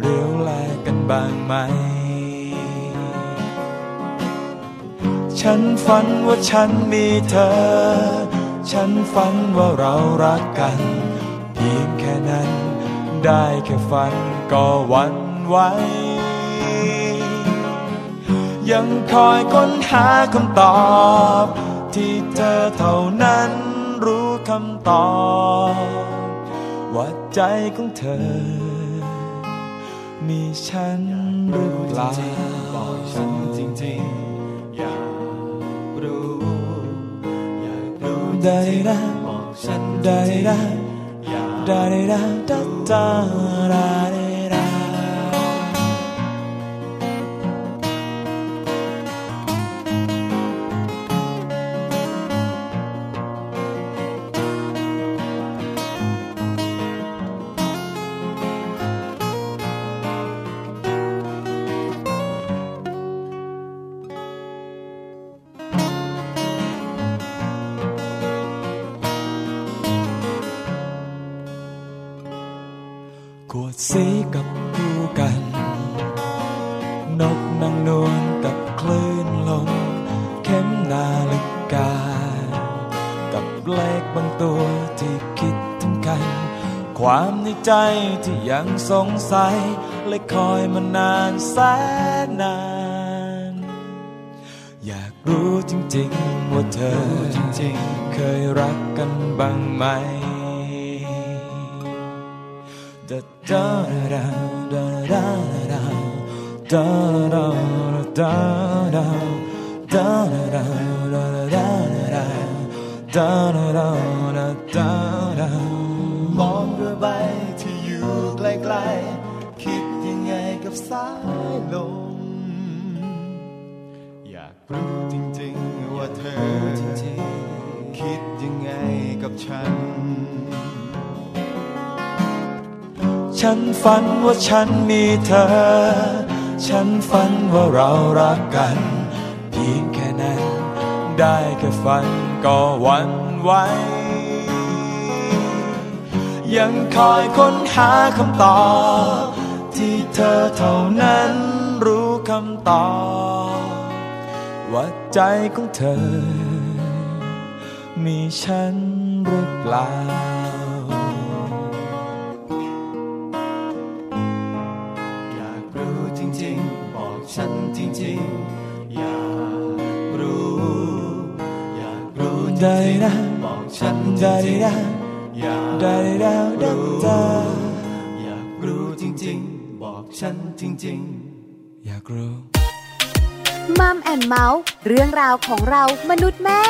เรียวแลกันบ้างไหม ฉันฝันว่าฉันมีเธอ ฉันฝันว่าเรารักกัน เพียงแค่นั้นได้แค่ฝันก็วัน ไหว ยังคอยค้นหาคำตอบ ที่เธอเท่านั้นรู้คำตอบ ว่าใจของเธอ มีฉันหรือเปล่าบอกฉันจริงๆ อยากรู้ อยากรู้ได้ได้บอกฉันได้ได้ da da da da da da บางตัวที่คิดถึงกัน ความในใจที่ยังสงสัยและคอยมานานแสนนาน อยากรู้จริงๆ ว่าเธอจริงๆ เคยรักกันบ้างไหม da da da da da da da da da da da da da da da da da da da มองเรือใบที่อยู่ไกลๆ คิดยังไงกับสายลม อยากรู้จริงๆว่าเธอ คิดยังไงกับฉัน ฉันฝันว่าฉันมีเธอ ฉันฝันว่าเรารักกัน ได้แค่ฝันก็หวั่นไหว ยังคอยค้นหาคำตอบ ที่เธอเท่านั้นรู้คำตอบว่าใจของเธอ มีฉันหรือเปล่า อยากรู้จริงๆ บอกฉันจริงๆ อยาก รู้จริงๆบอกฉันจริงๆอยากรู้อยากรู้จริงๆ บอกฉันจริงๆ อยากรู้มัมแอนเมาส์เรื่องราวของเรามนุษย์แม่